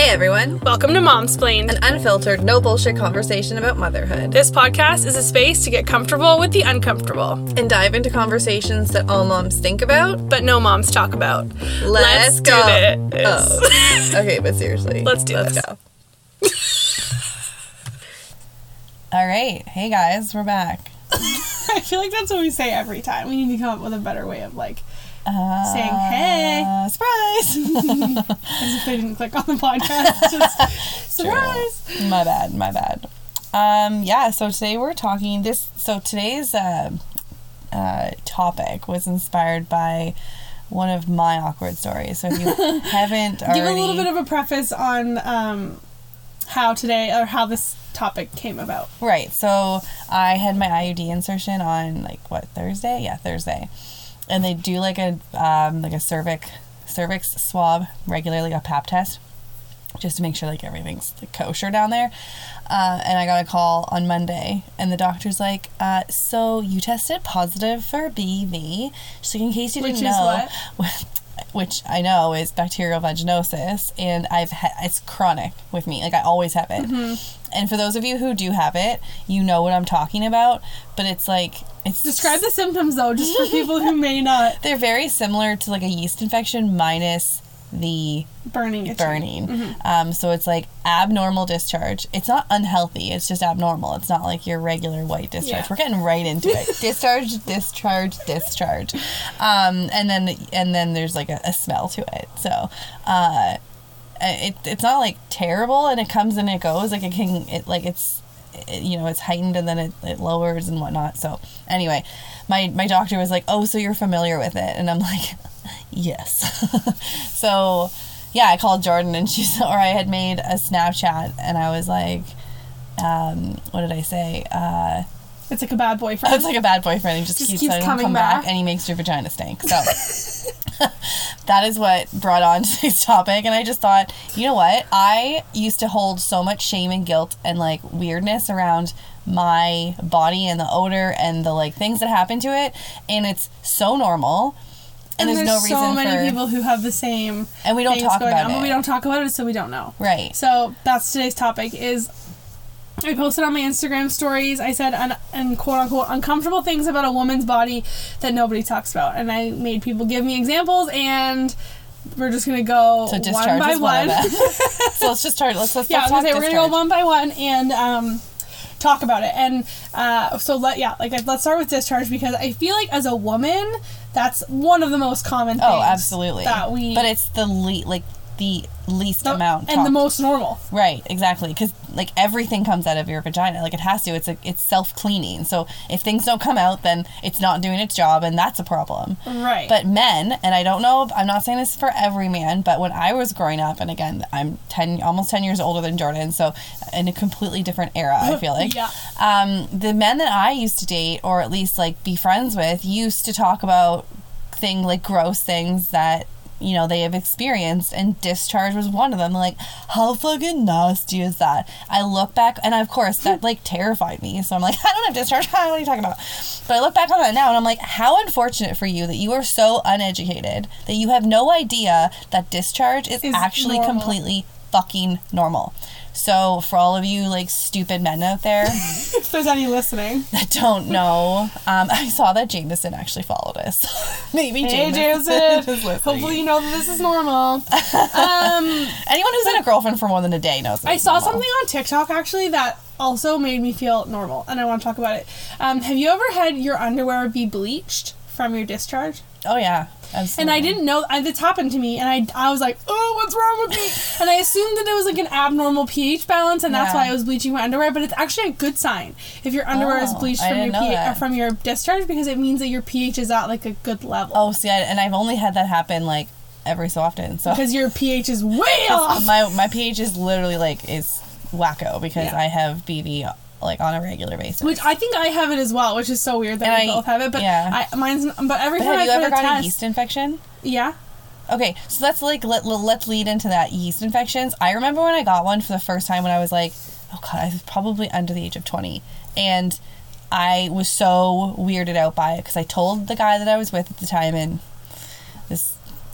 Hey everyone, Welcome to Mom's Momsplained. an unfiltered, no bullshit conversation about motherhood. This podcast is a space to get comfortable with the uncomfortable, And dive into conversations that all moms think about. but no moms talk about. Let's, do go. this. Oh. okay, but seriously. Let's do Let's this. go. All right. Hey guys, we're back. I feel like that's what we say every time. We need to come up with a better way of like Uh, saying hey. surprise. As if they didn't click on the podcast. Just surprise. my bad. My bad. Um, yeah. So today we're talking this. So today's uh, uh, topic was inspired by one of my awkward stories. So if you haven't already, Give a little bit of a preface on um, how today or how this topic came about. Right. So I had my IUD insertion on like what Thursday? Yeah, Thursday. And they do like a um, like a cervix cervix swab regularly, a pap test, just to make sure like everything's like, kosher down there. Uh, and I got a call on Monday, and the doctor's like, uh, "So you tested positive for BV. So in case you didn't is know, which I know is bacterial vaginosis, and I've had it's chronic with me. Like I always have it. Mm-hmm. And for those of you who do have it, you know what I'm talking about. But it's like it's Describe the symptoms though, just for people who may not They're very similar to like a yeast infection minus the burning itching. burning. Um, so it's like abnormal discharge. It's not unhealthy. It's just abnormal. It's not like your regular white discharge. Yeah. We're getting right into it. discharge, discharge, discharge, um, and then and then there's like a, a smell to it. So. Uh, it, it's not like terrible and it comes and it goes like it can it like it's it, you know it's heightened and then it, it lowers and whatnot. So anyway my my doctor was like oh so you're familiar with it? And i'm like yes. So yeah i called jordan and she's or i had made a snapchat and i was like um what did i say? Uh It's like a bad boyfriend. it's like a bad boyfriend. He just, Just keeps, keeps letting him coming come back. back. and he makes your vagina stink. So that is what brought on today's topic. And I just thought, you know what? I used to hold so much shame and guilt and like weirdness around my body and the odor and the like things that happen to it, and it's so normal. And, and there's, there's, no reason so many for people who have the same and we don't talk about on, it. but we don't talk about it, so we don't know. right. So that's today's topic. Is I posted on my Instagram stories. I said un, and quote unquote uncomfortable things about a woman's body that nobody talks about, and I made people give me examples, and we're just gonna go So one by is one one. so let's just start. Let's let's, yeah, I let's was gonna talk say we're gonna go one by one and um, talk about it. And uh, so let yeah, like let's start with discharge because I feel like as a woman, that's one of the most common things. Oh, absolutely. That we But it's the le- like the least the- amount and the most normal. Right, exactly. Because like everything comes out of your vagina, like it has to. It's a, it's self cleaning. So if things don't come out, then it's not doing its job, and that's a problem. Right. But men, and I don't know, I'm not saying this for every man, but when I was growing up, and again, I'm ten, almost ten years older than Jordan, so in a completely different era, I feel like. Yeah. Um, the men that I used to date, or at least like be friends with, used to talk about thing like gross things that you know they have experienced and discharge was one of them. Like how fucking nasty is that? I look back and of course that like terrified me. So i'm like i don't have discharge. What are you talking about? But i look back on that now and i'm like how unfortunate for you that you are so uneducated that you have no idea that discharge is, Is actually normal. completely fucking normal so for all of you like stupid men out there if there's any listening. that don't know, um, I saw that Jameson actually followed us. Maybe Hey, Jameson. Jameson. Hopefully, you know that this is normal. um, anyone who's had a girlfriend for more than a day knows. I saw normal. something on TikTok actually that also made me feel normal, and I want to talk about it. Um, have you ever had your underwear be bleached from your discharge? Oh yeah, And. I didn't know I, this happened to me, and I, I was like, oh, what's wrong with me? and I assumed that it was like an abnormal pH balance, and that's Yeah. why I was bleaching my underwear. But it's actually a good sign if your underwear is Oh, bleached from your pH, from your discharge because it means that your pH is at like a good level. Oh, see, I, and I've only had that happen like every so often. So because your pH is way off. my my pH is literally like is wacko because Yeah. I have BV like on a regular basis. Which I think I have it as well, which is so weird that And we I- both have it. But yeah. I, mine's but every but time have I you ever a got test, a yeast infection? yeah, Okay, so let's like let, let- let's lead into that yeast infections. I remember when I got one for the first time when I was like, oh god, I was probably under the age of 20 and I was so weirded out by it because I told the guy that I was with at the time and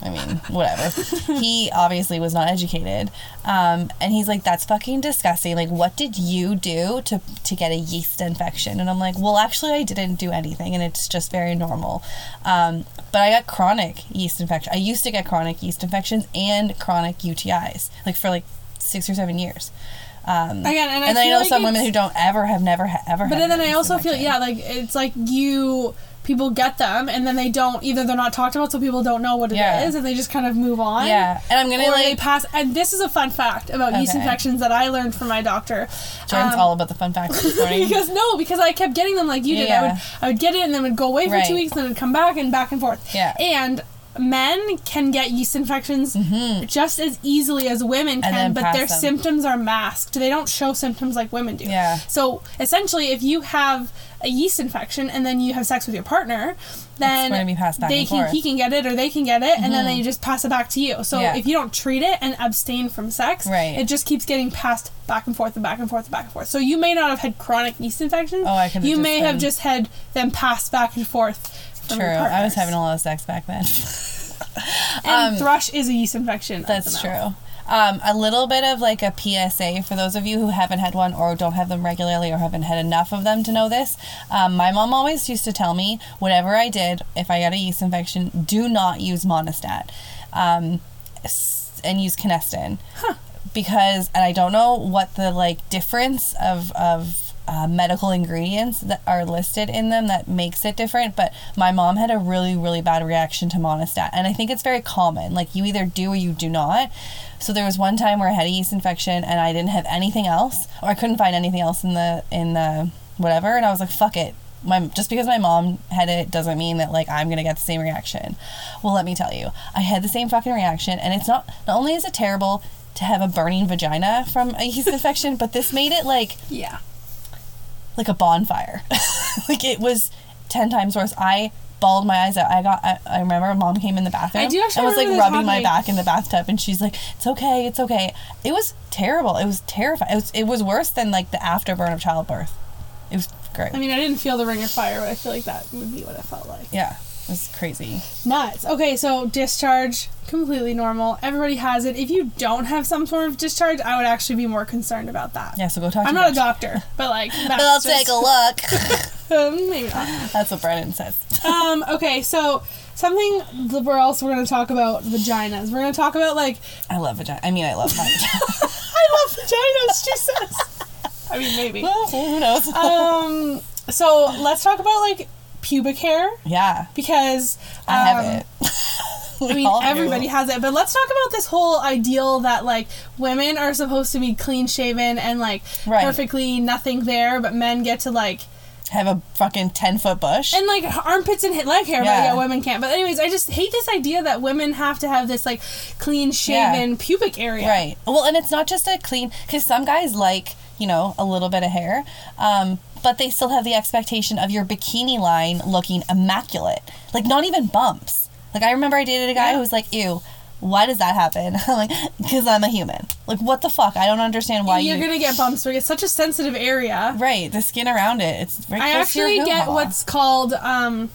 I mean, whatever. he obviously was not educated. Um, and he's like, that's fucking disgusting. Like, what did you do to, to get a yeast infection? And I'm like, well, actually, I didn't do anything, and it's just very normal. Um, but I got chronic yeast infection. I used to get chronic yeast infections and chronic UTIs, like for like six or seven years. Um, Again, and I and I know like some women who don't ever have never ha- ever. But then a I also feel yeah, like it's like you people get them and then they don't either they're not talked about so people don't know what it is Yeah. and they just kind of move on. Yeah, and I'm gonna Or they pass and this is a fun fact about yeast infections that I learned from my doctor. Jordan's Um, all about the fun facts this morning. because no, because I kept getting them like you did. I would I would get it and then would go away for Right. two weeks and then would come back and back and forth. Yeah. And men can get yeast infections just as easily as women can, Mm-hmm. but their them. symptoms are masked. They don't show symptoms like women do. Yeah. So essentially, if you have a yeast infection and then you have sex with your partner, then gonna be passed back they can forth. Mm-hmm. he can get it or they can get it, and then they just pass it back to you. So Yeah. if you don't treat it and abstain from sex, Right. it just keeps getting passed back and forth and back and forth and back and forth. So you may not have had chronic yeast infections. Oh, I could've You may have just had them passed back and forth. True. I was having a lot of sex back then. And thrush is a yeast infection. That's true. Um, a little bit of like a PSA for those of you who haven't had one or don't have them regularly or haven't had enough of them to know this. Um, my mom always used to tell me whatever I did, if I got a yeast infection, do not use Monistat um, and use Canesten. Because, and I don't know what the like difference of, of uh, medical ingredients that are listed in them that makes it different. But my mom had a really, really bad reaction to Monistat. And I think it's very common. Like you either do or you do not. So there was one time where I had a yeast infection and I didn't have anything else, or I couldn't find anything else in the in the whatever, and I was like, "Fuck it." My, just because my mom had it doesn't mean that like I'm gonna get the same reaction. Well, let me tell you, I had the same fucking reaction, and it's not. Not only is it terrible to have a burning vagina from a yeast infection, but this made it like Yeah. Like a bonfire. like it was ten times worse. I bawled my eyes out. I got. I, I remember mom came in the bathroom I do actually and was like rubbing my back in the bathtub, and she's like, "It's okay, it's okay." It was terrible. It was terrifying. It was. It was worse than like the afterburn of childbirth. It was great. I mean, I didn't feel the ring of fire, but I feel like that would be what it felt like. yeah, was crazy. Nuts. Okay, so discharge, completely normal. Everybody has it. If you don't have some sort of discharge, I would actually be more concerned about that. Yeah, so go talk. I'm to not a doctor, but like that's I'll just, take a look. um, maybe not. That's what Brennan says. Um, okay, so something that we're also we're gonna talk about vaginas. We're gonna talk about like I love vagina. I mean, I love my vagina. I love vaginas. She says. I mean, maybe. well, who knows? Um, so let's talk about like pubic hair yeah, because I have um, it. I mean, everybody has it, but let's talk about this whole ideal that like women are supposed to be clean shaven and like Right. perfectly nothing there, but men get to like have a fucking ten foot bush. and like armpits and leg hair, but Yeah. yeah, women can't. But anyways, I just hate this idea that women have to have this like clean shaven pubic area. Right. Well, and it's not just a clean because some guys like you know a little bit of hair, um, but they still have the expectation of your bikini line looking immaculate, like not even bumps. Like I remember I dated a guy Yeah. who was like, "Ew, why does that happen?" I'm like, "Cause I'm a human." Like, what the fuck? I don't understand why You're you. gonna get bumps. It's such a sensitive area. Right, the skin around it. It's very I to actually get what's called um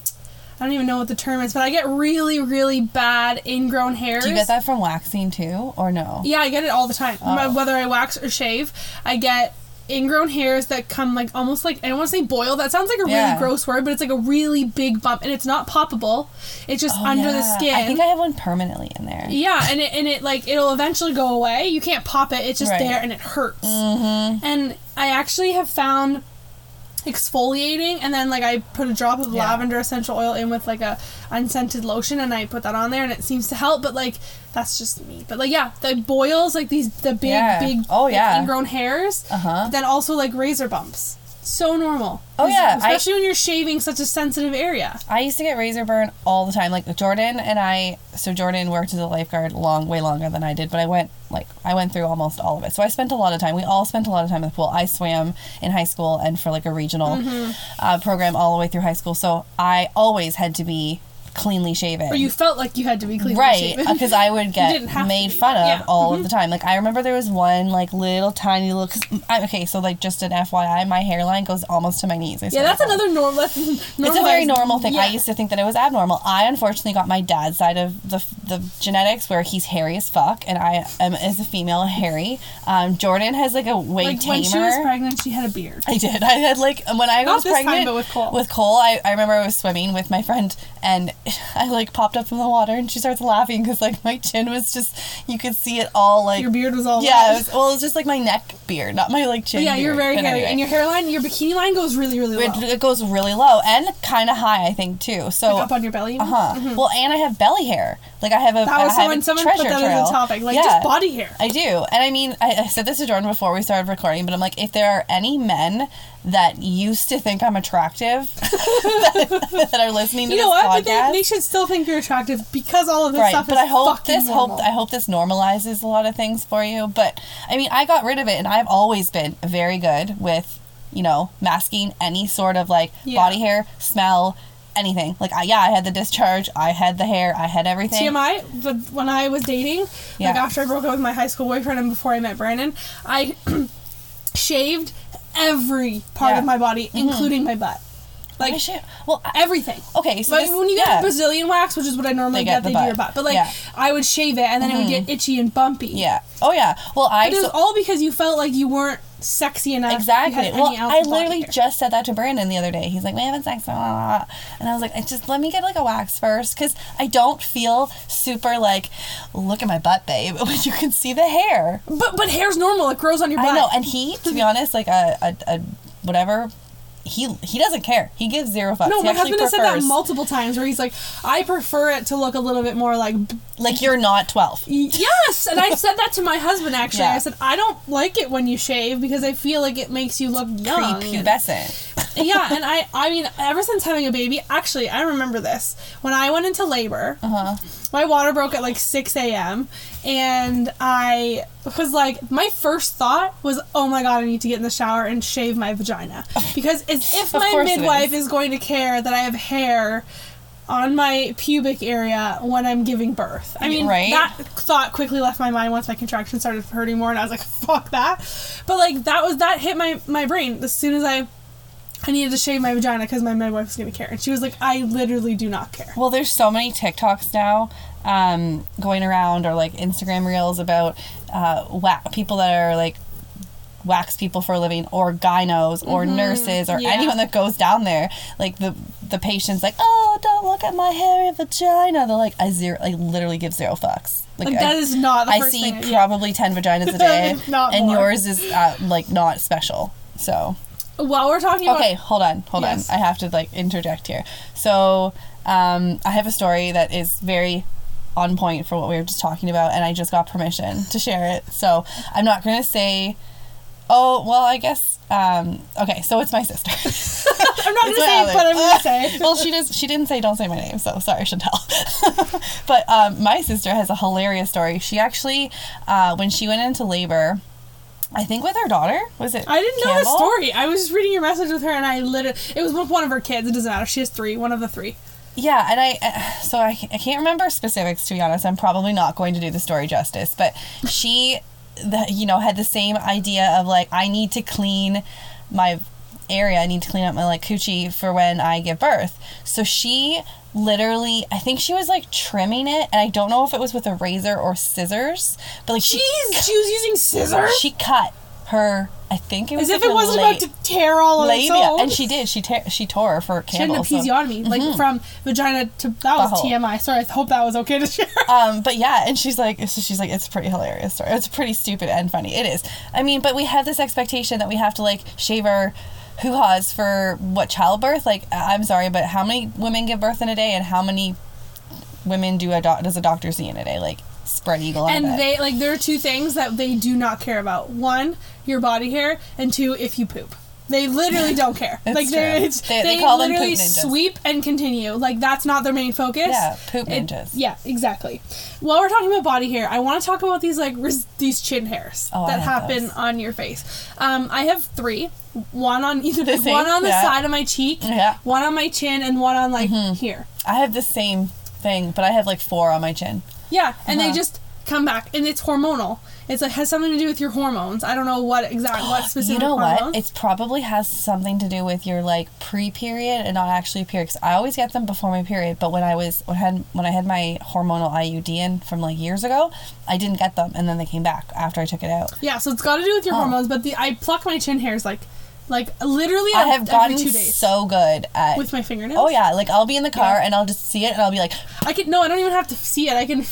I don't even know what the term is, but I get really, really bad ingrown hairs. Do you get that from waxing too, or no? Yeah, I get it all the time. Oh. Whether I wax or shave, I get ingrown hairs that come like almost like I don't want to say boil. That sounds like a really Yeah. gross word, but it's like a really big bump, and it's not poppable. It's just Oh, under the skin. I think I have one permanently in there. yeah, and it and it like it'll eventually go away. You can't pop it. It's just Right. there, and it hurts. Mm-hmm. And I actually have found exfoliating and then like I put a drop of Yeah. lavender essential oil in with like a unscented lotion and I put that on there and it seems to help but like that's just me but like yeah the boils like these the big Yeah. big Oh, like, yeah. ingrown hairs Uh-huh. but then also like razor bumps so normal Oh, yeah, I- especially when you're shaving such a sensitive area I used to get razor burn all the time. Like Jordan and I, so Jordan worked as a lifeguard long, way longer than I did, but I went like I went through almost all of it. So I spent a lot of time. We all spent a lot of time in the pool. I swam in high school and for like a regional Mm-hmm. uh, program all the way through high school. So I always had to be cleanly shaven. or you felt like you had to be clean right because I would get didn't have to made fun of yeah. Mm-hmm. all of the time. Like I remember there was one like little tiny little. Cause I, okay, so like just an FYI, my hairline goes almost to my knees. I yeah that's another normal It's a very normal thing. I used to think that it was abnormal. I unfortunately got my dad's side of the the genetics where he's hairy as fuck, and I am as a female hairy. Um, Jordan has like a way Like tamer. when she was pregnant, she had a beard. I did. I had like when I Not was time, pregnant but with Cole. With Cole, I, I remember I was swimming with my friend, and I like popped up from the water, and she starts laughing because like my chin was just you could see it all like Your beard was all yeah. It was, well, it was just like my neck beard, not my like chin. But yeah, you're very hairy, anyway. and your hairline, your bikini line goes really, really low. it, it goes really low and kind of high, I think too. So Like up on your belly. uh huh. Well, and I have belly hair. Like I have a That was I someone. Someone put that trail. as a topic, like Yeah. just body hair. I do. And I mean, I, I said this to Jordan before we started recording, but I'm like, if there are any men that used to think I'm attractive that, that are listening to You this know what? But they, they should still think you're attractive because all of this Right, stuff but is I hope this normal. hope I hope this normalizes a lot of things for you. But I mean, I got rid of it, and I've always been very good with, you know, masking any sort of like Yeah. body hair, smell, anything. Like, I, yeah, I had the discharge, I had the hair, I had everything. TMI, the, when I was dating, Yeah. like after I broke up with my high school boyfriend and before I met Brandon, I shaved every part Yeah. of my body, mm-hmm. including my butt. Like should- well, everything. okay, so Like this- when you get yeah. Brazilian wax, which is what I normally They get, get the they do your butt. butt. But like Yeah. Mm-hmm. I would shave it and then it would get itchy and bumpy. yeah. Oh yeah. Well, I But it was so- all because you felt like you weren't sexy enough. Exactly. Well, I literally just said that to Brandon the other day. He's like, "We haven't sex," blah, blah, blah." and I was like, "I "Just let me get like a wax first, because I don't feel super like, look at my butt, babe." When you can see the hair, But but hair's normal. It grows on your butt. I know. And he, to be honest, like a, a, a whatever, he he doesn't care. He gives zero fucks. No, he my husband has said that multiple times where he's like, I prefer it to look a little bit more like like you're not twelve. Yes, and I said that to my husband actually. Yeah. I said I don't like it when you shave because I feel like it makes you look young. Prepubescent. yeah, and I I mean ever since having a baby, actually I remember this when I went into labor. Uh-huh. My water broke at like six a.m. and I was like my first thought was oh my god I need to get in the shower and shave my vagina because as if my midwife is. is going to care that I have hair on my pubic area when I'm giving birth. I mean, Right. that thought quickly left my mind once my contractions started hurting more, and I was like, "Fuck that!" But like that was that hit my my brain as soon as I I needed to shave my vagina because my midwife was gonna care, and she was like, "I literally do not care." Well, there's so many TikToks now um, going around or like Instagram reels about uh, wa- people that are like wax people for a living or gynos or nurses or Mm-hmm. Yeah. anyone that goes down there like the the patient's like oh don't look at my hairy vagina they're like i zero i literally give zero fucks Like I, that is not the I see thing. yeah. probably 10 vaginas a day and more. yours is uh, like not special so While we're talking about okay hold on hold Yes. on i have to like interject here so um, i have a story that is very on point for what we were just talking about and i just got permission to share it so i'm not going to say oh well i guess um, okay so it's my sister I'm not gonna say, it, but I'm gonna say. well she does she didn't say don't say my name so sorry chantel but um, my sister has a hilarious story she actually uh, when she went into labor i think with her daughter was it I didn't know the story. I was just reading your message with her, and I literally it was with one of her kids. It doesn't matter. She has three. One of the three. Yeah, and I uh, so I, I can't remember specifics to be honest. I'm probably not going to do the story justice, but she, the, you know, had the same idea of like I need to clean my area. I need to clean up my like coochie for when I give birth. So she literally, I think she was like trimming it, and I don't know if it was with a razor or scissors, but like she Jeez, she was using scissors. she cut her. I think it was As if it wasn't la- about to tear all of its labia, own. and she did. She te- she tore her for She had Campbell. an so- episiotomy, like from vagina to that was Butthole. TMI. Sorry, I hope that was okay to share. Um, but yeah, and she's like, so she's like, it's a pretty hilarious story. It's pretty stupid and funny. It is. I mean, but we have this expectation that we have to like shave our hoo ha's for what childbirth. Like, I'm sorry, but how many women give birth in a day, and how many women do a doc- does a doctor see in a day? Like, spread eagle and they like there are two things that they do not care about. One, your body hair, and two, if you poop. They literally don't care. Like they're, true. it's, They- they, they call them literally ninjas. sweep and continue. Like that's not their main focus. Yeah, poop It- ninjas. yeah, exactly. While we're talking about body hair, I want to talk about these like res- these chin hairs Oh, that happen those. on your face. Um, I have three. One on either The one on the Yeah. side of my cheek, Yeah. one on my chin, and one on like here. I have the same thing, but I have like four on my chin. Yeah, and they Uh-huh. just come back, and it's hormonal. It's like has something to do with your hormones. I don't know what exact what specific You know hormones. what? It's probably has something to do with your like pre-period and not actually period. 'cause I always get them before my period, but when I was when I had when I had my hormonal IUD in from like years ago, I didn't get them, and then they came back after I took it out. yeah, so it's got to do with your Oh. hormones. But the I pluck my chin hairs like like literally I have gotten two days so good at. with my fingernails. oh yeah, like I'll be in the car Yeah. and I'll just see it and I'll be like, I can no, I don't even have to see it. I can.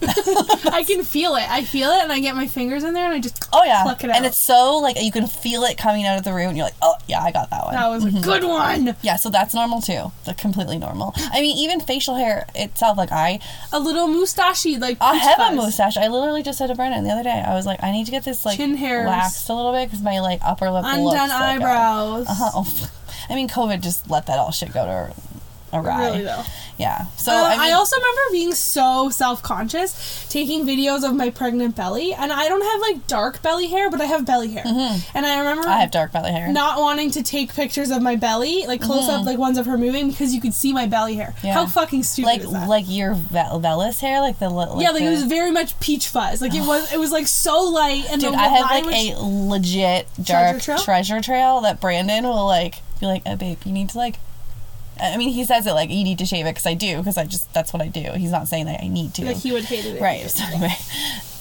I can feel it. I feel it, and I get my fingers in there, and I just oh yeah, pluck it and it's so like you can feel it coming out of the root, and you're like, oh yeah, I got that one. that was a good one. yeah, so that's normal too. That's completely normal. I mean, even facial hair itself, like I, A little moustachy, like I have a mustache. I literally just said to Brennan the other day. I was like, I need to get this like Chin hairs. waxed a little bit because my like upper lip looks undone like a- eyebrows. uh-huh. Oh, I mean, COVID just let that all shit go to awry. Really though. Yeah. So Uh, I, I, also remember being so self conscious taking videos of my pregnant belly, and I don't have like dark belly hair, but I have belly hair, and I remember Mm-hmm. I have dark belly hair. not wanting to take pictures of my belly, like close up, like ones of her moving, because you could see my belly hair. Mm-hmm. Yeah. How fucking stupid like like your ve- vellus hair, like the li- like yeah, like it was very much peach fuzz. Like it was, it was like so light, and Dude, the I have like was- a legit dark Treasure treasure trail? trail? that Brandon will like be like, oh, babe, you need to like. I mean, he says it like you need to shave it because I do because I just that's what I do. He's not saying that I need to. like he would hate it. right. So anyway,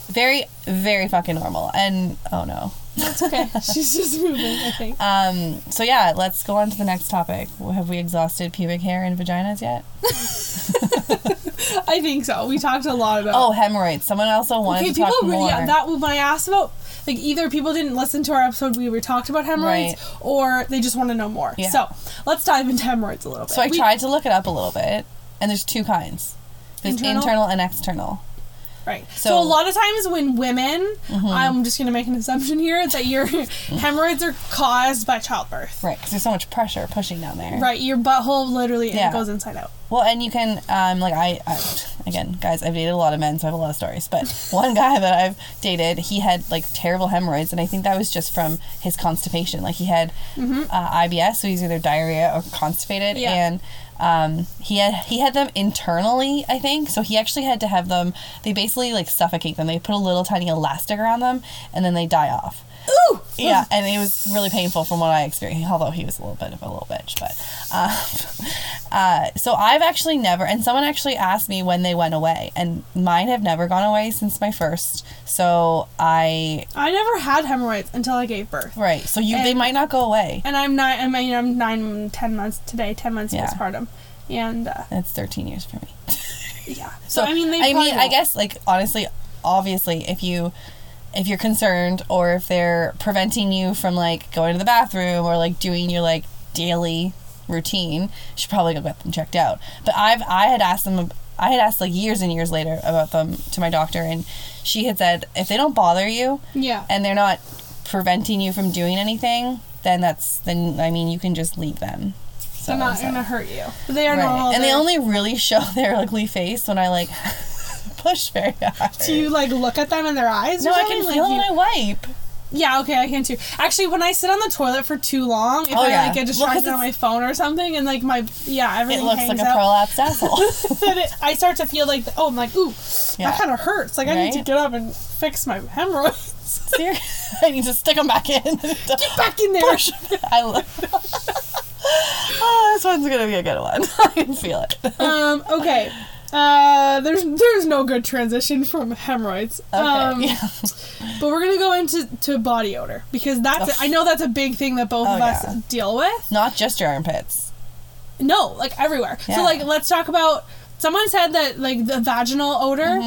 very very fucking normal. And oh no. That's okay. She's just moving. I think. Um. So yeah, let's go on to the next topic. Have we exhausted pubic hair and vaginas yet? I think so. We talked a lot about. Oh, hemorrhoids. Someone also wanted Okay, to people talk really more. yeah, that when I asked about like either people didn't listen to our episode we were talked about hemorrhoids Right. or they just want to know more. Yeah. So let's dive into hemorrhoids a little bit. so I We- tried to look it up a little bit, and there's two kinds. There's Internal? internal and external. Right. So, So- Mm-hmm. a lot of times when women, I'm just gonna make an assumption here that your hemorrhoids are caused by childbirth. Right, because there's so much pressure pushing down there. Right. Your butthole literally Yeah. goes inside out. Well, and you can, um, like I, I, again, guys, I've dated a lot of men, so I have a lot of stories. But one guy that I've dated, he had like terrible hemorrhoids, and I think that was just from his constipation. Like he had uh, IBS, so he's either diarrhea or constipated, Yeah. and um, he had he had them internally, I think. So he actually had to have them. They basically like suffocate them. They put a little tiny elastic around them, and then they die off. Ooh. Yeah, and it was really painful from what I experienced, although he was a little bit of a little bitch. But, um, uh, so I've actually never, and someone actually asked me when they went away, and mine have never gone away since my first. So I, I never had hemorrhoids until I gave birth. right, so you, they might not go away. And I'm nine. I mean, I'm nine, ten months today. Ten months Yeah. postpartum, and uh, It's 13 years for me. yeah. So, I mean, they. I mean, I won't. guess like honestly, obviously, if you if you're concerned or if they're preventing you from like going to the bathroom or like doing your like daily routine, you should probably go get them checked out. But I've I had asked them I had asked like years and years later about them to my doctor and she had said if they don't bother you Yeah. and they're not preventing you from doing anything, then that's then I mean you can just leave them. So, They're not so- gonna hurt you. But they are Right. normal. And they only really show their ugly face when I like push very hard. Do you like look at them in their eyes? no, I can Like, feel you- when I wipe. Yeah, okay, I can too. Actually, when I sit on the toilet for too long, if Oh, I yeah. like get Well, distracted on my phone or something, and like my yeah It everything looks hangs like a out, prolapsed asshole. then it, I start to feel like oh I'm like ooh Yeah. that kind of hurts. Like I need to get up and fix my hemorrhoids. I need to stick them back in. Get back in there. I love. oh, this one's gonna be a good one. I can feel it. um. Okay. Uh. There's there's no good transition from hemorrhoids. Okay. Um, yeah. But we're gonna go into to body odor because that's Ugh. I know that's a big thing that both Oh, of us yeah. deal with. Not just your armpits. No, like everywhere. Yeah. So like let's talk about someone said that like the vaginal odor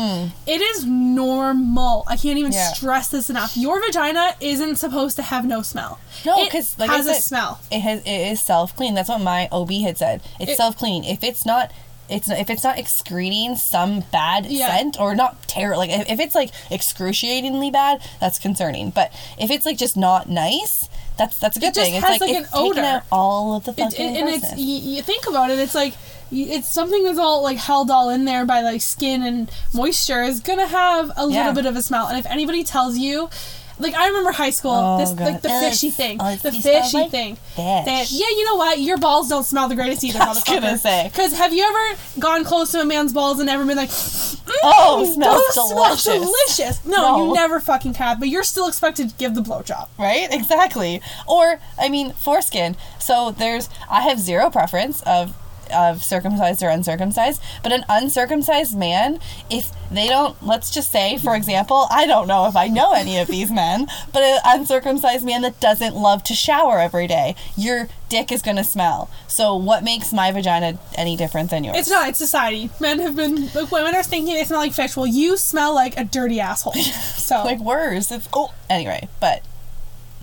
it is normal. I can't even Mm-hmm. Yeah. stress this enough. Your vagina isn't supposed to have no smell. No, because like it has I a smell. It has it is self clean. That's what my OB had said. It's It- self clean. If it's not. It's if it's not excreting some bad Yeah. scent or not terror like if, if it's like excruciatingly bad that's concerning but if it's like just not nice that's that's a good It just thing it's has, like, like, it's an odor. out all of the It, fucking it- and it's you, you think about it, it's like it's something that's all like held all in there by like skin and moisture is gonna have a Yeah. little bit of a smell. And if anybody tells you like I remember high school. Oh, this God. like the Ugh. fishy thing, Oh, the you fishy thing. fish. That- yeah, you know what? Your balls don't smell the greatest either, I was gonna say. Because have you ever gone close to a man's balls and ever been like, Oh, "Mm, smells delicious." smell delicious? No, No. you never fucking have. But you're still expected to give the blowjob. right? Exactly. Or I mean, foreskin. So there's I have zero preference of of circumcised or uncircumcised, but an uncircumcised man, if they don't, let's just say, for example, I don't know if I know any of these men, but an uncircumcised man that doesn't love to shower every day, your dick is gonna smell. So what makes my vagina any different than yours? It's not. It's society. Men have been. Like, women are thinking they smell like fish. Well, you smell like a dirty asshole. So like worse. It's oh anyway, but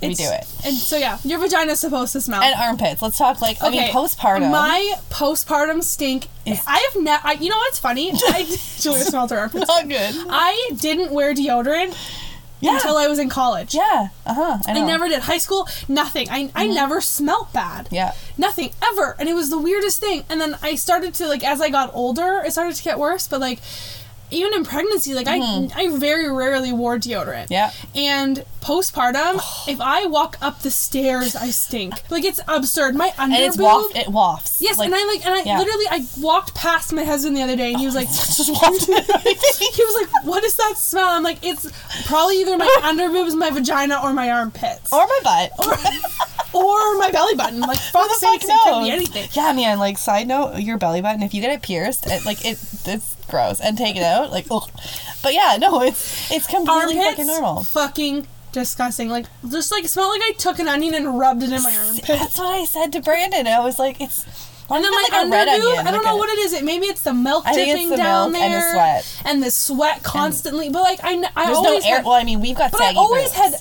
we do it. And so yeah, your vagina's supposed to smell. And armpits. Let's talk like I mean postpartum. My postpartum stink. Is- I have never. You know what's funny? I Julia smelled her armpits. not good. I didn't wear deodorant Yeah. until I was in college. yeah. Uh huh. I, I never did. High school, nothing. I, I never smelt bad. Mm-hmm. Yeah. Nothing ever. And it was the weirdest thing. And then I started to like as I got older, it started to get worse, but like even in pregnancy, like I I very rarely wore deodorant. Mm-hmm. Yeah. And postpartum, if I walk up the stairs, I stink. Like it's absurd. My and it's underboob. waft. It wafts. Yes, Like, and I like, and I yeah. literally, I walked past my husband the other day, and he was oh, like, just he was like, "What is that smell?" I'm like, "It's probably either my underboobs, my vagina, or my armpits, or my butt. or or my belly button." Like, fuck's fuck sakes, it could be anything. Yeah, man. Like side note, your belly button. If you get it pierced, it, like it, it's gross. And take it out, like, ugh. But yeah, no, it's it's completely Armpits, fucking normal. fucking disgusting. Like, just like it smelled like I took an onion and rubbed it in my armpit. That's what I said to Brandon. I was like, it's. And then like a red onion, I don't like know a- what it is. It maybe it's the milk I think it's dripping the down milk and the there, sweat. and the sweat constantly. but like I, I There's no always air. had, Well, I mean, we've got but I always boobs. had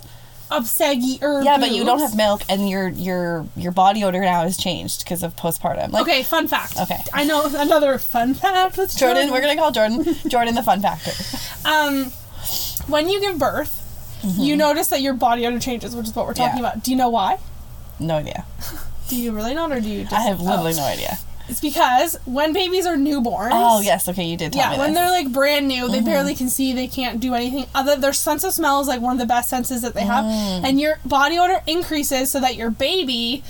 of saggy or Yeah, but you don't have milk, and your your your body odor now has changed because of postpartum. Like, Okay, fun fact. Okay. I know another fun fact with Jordan, we're gonna call Jordan Jordan the fun factor. Um, when you give birth, you notice that your body odor changes, which is what we're talking Mm-hmm. Yeah. about. Do you know why? No idea. Do you really not, or do you? Just, I have literally oh. no idea. It's because when babies are newborns. Oh yes, okay, you did Yeah, when. Mm-hmm. they're like brand new, they barely can see, they can't do anything. Other their sense of smell is like one of the best senses that they have, Mm. and your body odor increases so that your baby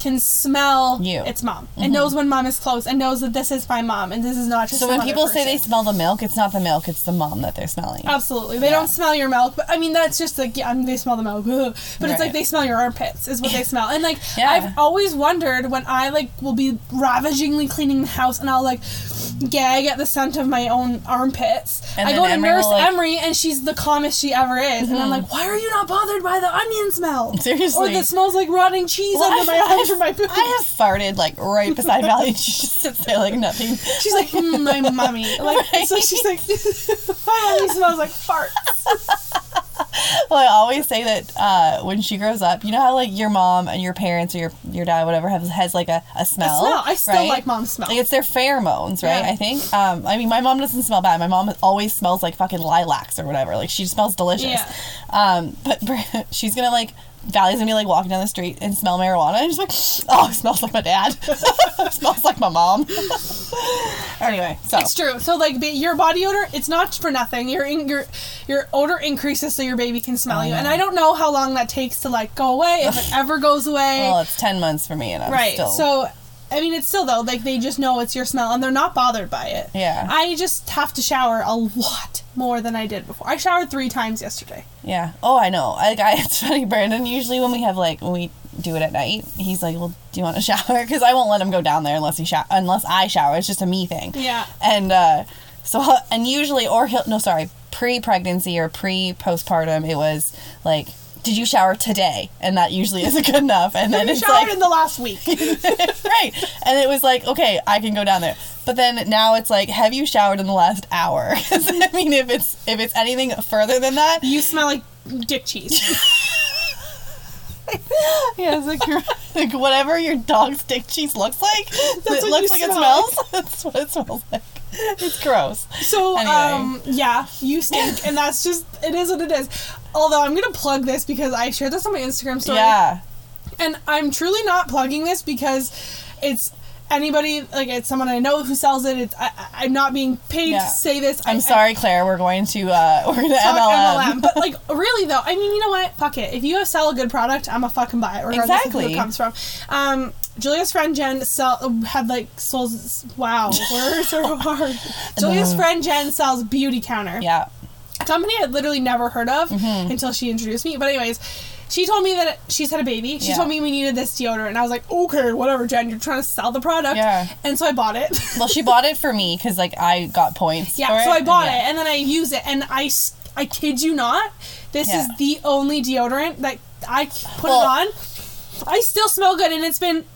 can smell You. its mom and knows when mom is close and knows that this is my mom and this is not just. So when people say they smell the milk, it's not the milk, it's the mom that they're smelling. Absolutely. They Yeah. don't smell your milk, but I mean that's just like yeah, I mean, they smell the milk. But it's like they smell your armpits is what they smell. And like Yeah. I've always wondered when I like will be ravagingly cleaning the house and I'll like gag at the scent of my own armpits. And I go to Emery nurse like- Mm-hmm. Emery and she's the calmest she ever is. And I'm like, why are you not bothered by the onion smell? Seriously. Or that smells like rotting cheese Well, under my I've- arms my boobs. I have farted like right beside Valley, and she just sits there like nothing. She's like, mm, my mommy. Like, Right. so she's like, my mummy smells like farts. Well, I always say that uh, when she grows up, you know how like your mom and your parents or your your dad, whatever, has has like a, a smell. smell. I still right? like mom's smell. Like it's their pheromones, right? Yeah. I think. Um, I mean, my mom doesn't smell bad. My mom always smells like fucking lilacs or whatever. Like she smells delicious. Yeah. Um, but she's gonna like Valley's gonna be like walking down the street and smell marijuana, and she's like, "Oh, it smells like my dad. it smells like my mom." anyway, so It's true. So like ba- your body odor, it's not for nothing. Your in- your your odor increases so your baby can smell you. And I don't know how long that takes to like go away if it ever goes away. well, it's ten months for me, and I'm right. still So I mean, it's still though like they just know it's your smell and they're not bothered by it. Yeah. I just have to shower a lot more than I did before. I showered three times yesterday. Yeah. Oh, I know. I, I it's funny, Brandon. Usually when we have like when we do it at night, he's like, "Well, do you want to shower?" Because I won't let him go down there unless he shower unless I shower. It's just a me thing. Yeah. And uh, so and usually or he'll no sorry pre pregnancy or pre postpartum it was like. Did you shower today? And that usually isn't good enough. And then You it's showered like, in the last week. right. And it was like, okay, I can go down there. But then now it's like, have you showered in the last hour? I mean, if it's if it's anything further than that, you smell like dick cheese. Yeah, it's like, your, like whatever your dog's dick cheese looks like. it what looks you like it smell. smells. That's what it smells like. It's gross. So, Anyway. um, yeah, you stink, and that's just it is what it is. Although I'm gonna plug this because I shared this on my Instagram story, Yeah. and I'm truly not plugging this because it's anybody like it's someone I know who sells it. It's I, I'm not being paid Yeah. to say this. I'm I- sorry, Claire. We're going to uh, we're going to Fuck MLM. MLM. But like really though, I mean, you know what? Fuck it. If you sell a good product, I'm a fucking buy it, regardless of who Exactly. it comes from. Um, Julia's friend Jen sell had like sold. Wow, words are hard. Julia's friend Jen sells Beauty Counter, Yeah. a company I'd literally never heard of Mm-hmm. until she introduced me. But anyways. She told me that she's had a baby. She Yeah. told me we needed this deodorant. And I was like, okay, whatever, Jen. You're trying to sell the product. Yeah. And so I bought it. Well, she bought it for me because like I got points. Yeah, so I and bought yeah. it and then I use it and I I kid you not, this Yeah. is the only deodorant that I put Well- it on. I still smell good and it's been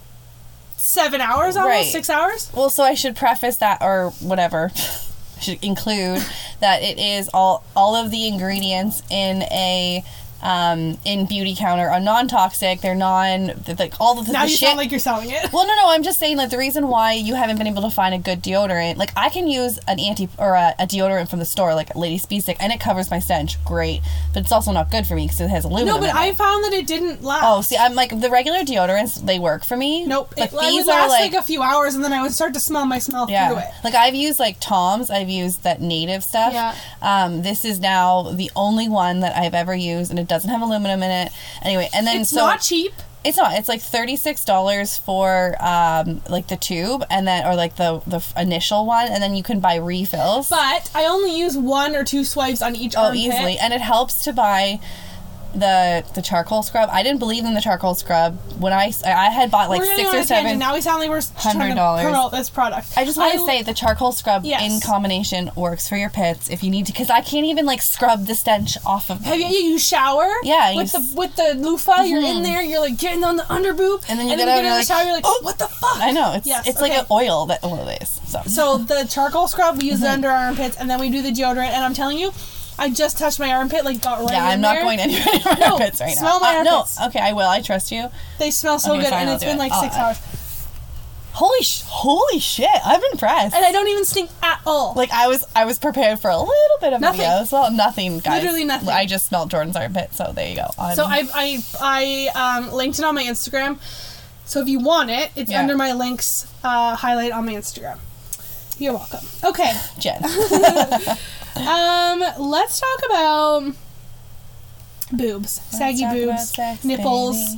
seven hours almost, Right. six hours. Well, so I should preface that or whatever. Should include that it is all all of the ingredients in a um, in Beauty Counter are non-toxic. They're non like all of the, Now the you shit. sound like you're selling it. well, no, no. I'm just saying like the reason why you haven't been able to find a good deodorant. Like I can use an anti or a, a deodorant from the store, like Lady Speed Stick, and it covers my stench. Great, but it's also not good for me because it has aluminum. No, but I it. found that it didn't last. Oh, see, I'm like the regular deodorants. They work for me. Nope. But It, these would are last like, like, a few hours and then I would start to smell my smell through it. yeah. Like I've used like Tom's. I've used that native stuff. Yeah. Um, this is now the only one that I've ever used, and it doesn't have aluminum in it. Anyway, and then so It's so not cheap. it's not. It's like thirty six dollars for um like the tube, and then or like the the initial one, and then you can buy refills. But I only use one or two swipes on each Oh, armpit. easily, and it helps to buy the the charcoal scrub. I didn't believe in the charcoal scrub when I I had bought like six or seven. Now we sound like we're to $100. promote this product. I just want to say the charcoal scrub Yes. in combination works for your pits if you need to, because I can't even like scrub the stench off of. Have you, you shower? Yeah, With the with the loofah, you're in mm-hmm. there. You're like getting on the under boob, And then you get out and in you're the like, shower. You're like, oh, what the fuck? I know it's Yes, it's like an oil that one of is. So, So the charcoal scrub, we use it under our armpits, and then we do the deodorant. And I'm telling you, I just touched my armpit, like got right. yeah, I'm in not there. going anywhere near my No, armpits right smell now. my Uh, no, okay, I will. I trust you. They smell so Okay, good, fine, and I'll it's been it. like I'll- six I- hours, Holy sh! Holy shit! I'm impressed. and I don't even stink at all. like I was, I was prepared for a little bit of Nothing. video as well. Nothing, guys. Literally nothing. I just smelled Jordan's armpit, so there you go. I'm- so I I I um, linked it on my Instagram. So if you want it, it's Yeah. under my links uh, highlight on my Instagram. You're welcome. Okay. Jen. Um, let's talk about boobs, saggy Let's about boobs, sex, nipples.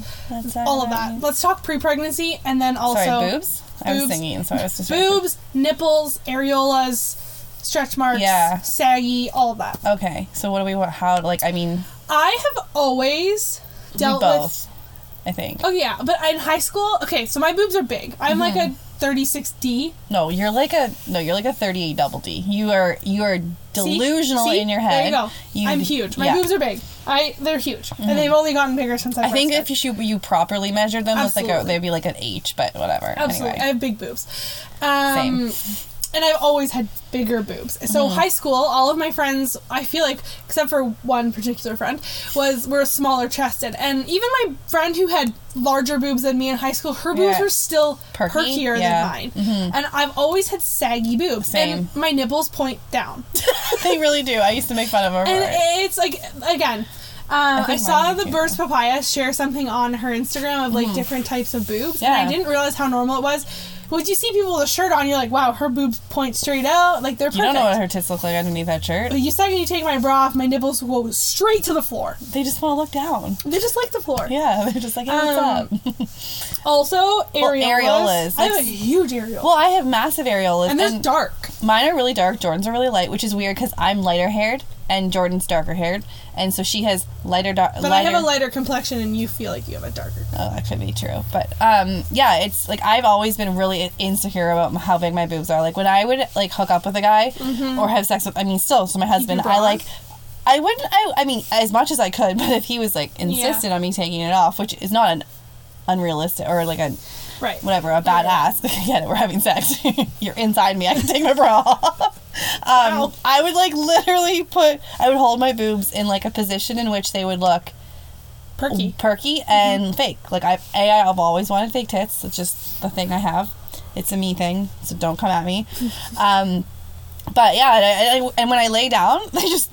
All of that. Let's talk pre-pregnancy and then also Sorry, boobs. I was singing, so I was just boobs, nipples, areolas, stretch marks, Yeah. saggy, all of that. Okay, so what do we want? How like I mean, I have always dealt both. with. I think. Oh yeah, but in high school, okay, so my boobs are big. I'm like Mm-hmm. a 36D. No, you're like a no, you're like a 38 double D. You are you are delusional See? in your head. There you go. You- I'm huge. My yeah. Mm-hmm. boobs are big. I they're huge, and they've only gotten bigger since I. I think first if you you properly measured them, it's like a, Absolutely. they'd be like an H, but whatever. Absolutely. I Anyway. have big boobs. Um, And I've always had bigger boobs. So Mm-hmm. high school, all of my friends, I feel like, except for one particular friend, was were smaller chested. And even my friend who had larger boobs than me in high school, her boobs Yeah. were still Perky? perkier Yeah. Mm-hmm. than mine. And I've always had saggy boobs. Same. And my nipples point down. they really do. I used to make fun of them. And it. it's like again. Um, I, think saw the Birds Papaya share something on her Instagram of like different types of boobs, and Mm-hmm. I didn't realize how normal it was. Would you see people with a shirt on, you're like, wow, her boobs point straight out, like they're You perfect. don't know what her tits look like underneath that shirt. But you second you take my bra off, my nipples will go straight to the floor. They just want to look down. They just like the floor. Yeah, they're just like, hey, Um, what's up? Also, areolas. areolas, I have a huge areola, Well, I have massive areolas, and they're and dark. mine are really dark. Jordan's are really light, which is weird because I'm lighter haired and Jordan's darker haired, and so she has lighter dark. But I have a lighter complexion, and you feel like you have a darker. Oh, that could be true. But um, yeah, it's like I've always been really insecure about how big my boobs are. Like when I would like hook up with a guy or have sex with, I mean, still, so my husband, Mm-hmm. I like. I wouldn't. I, I mean, as much as I could, but if he was like insisted on me taking it off, which is not an unrealistic or like a Right. whatever a bad badass. Get it? We're having sex. You're inside me. I can take my bra off. Um. I would like literally put. I would hold my boobs in like a position in which they would look Perky. perky and fake. Like I, a, I've always wanted fake tits. It's just the thing I have. It's a me thing, so don't come at me. Um, but yeah, and, I- and when I lay down, they just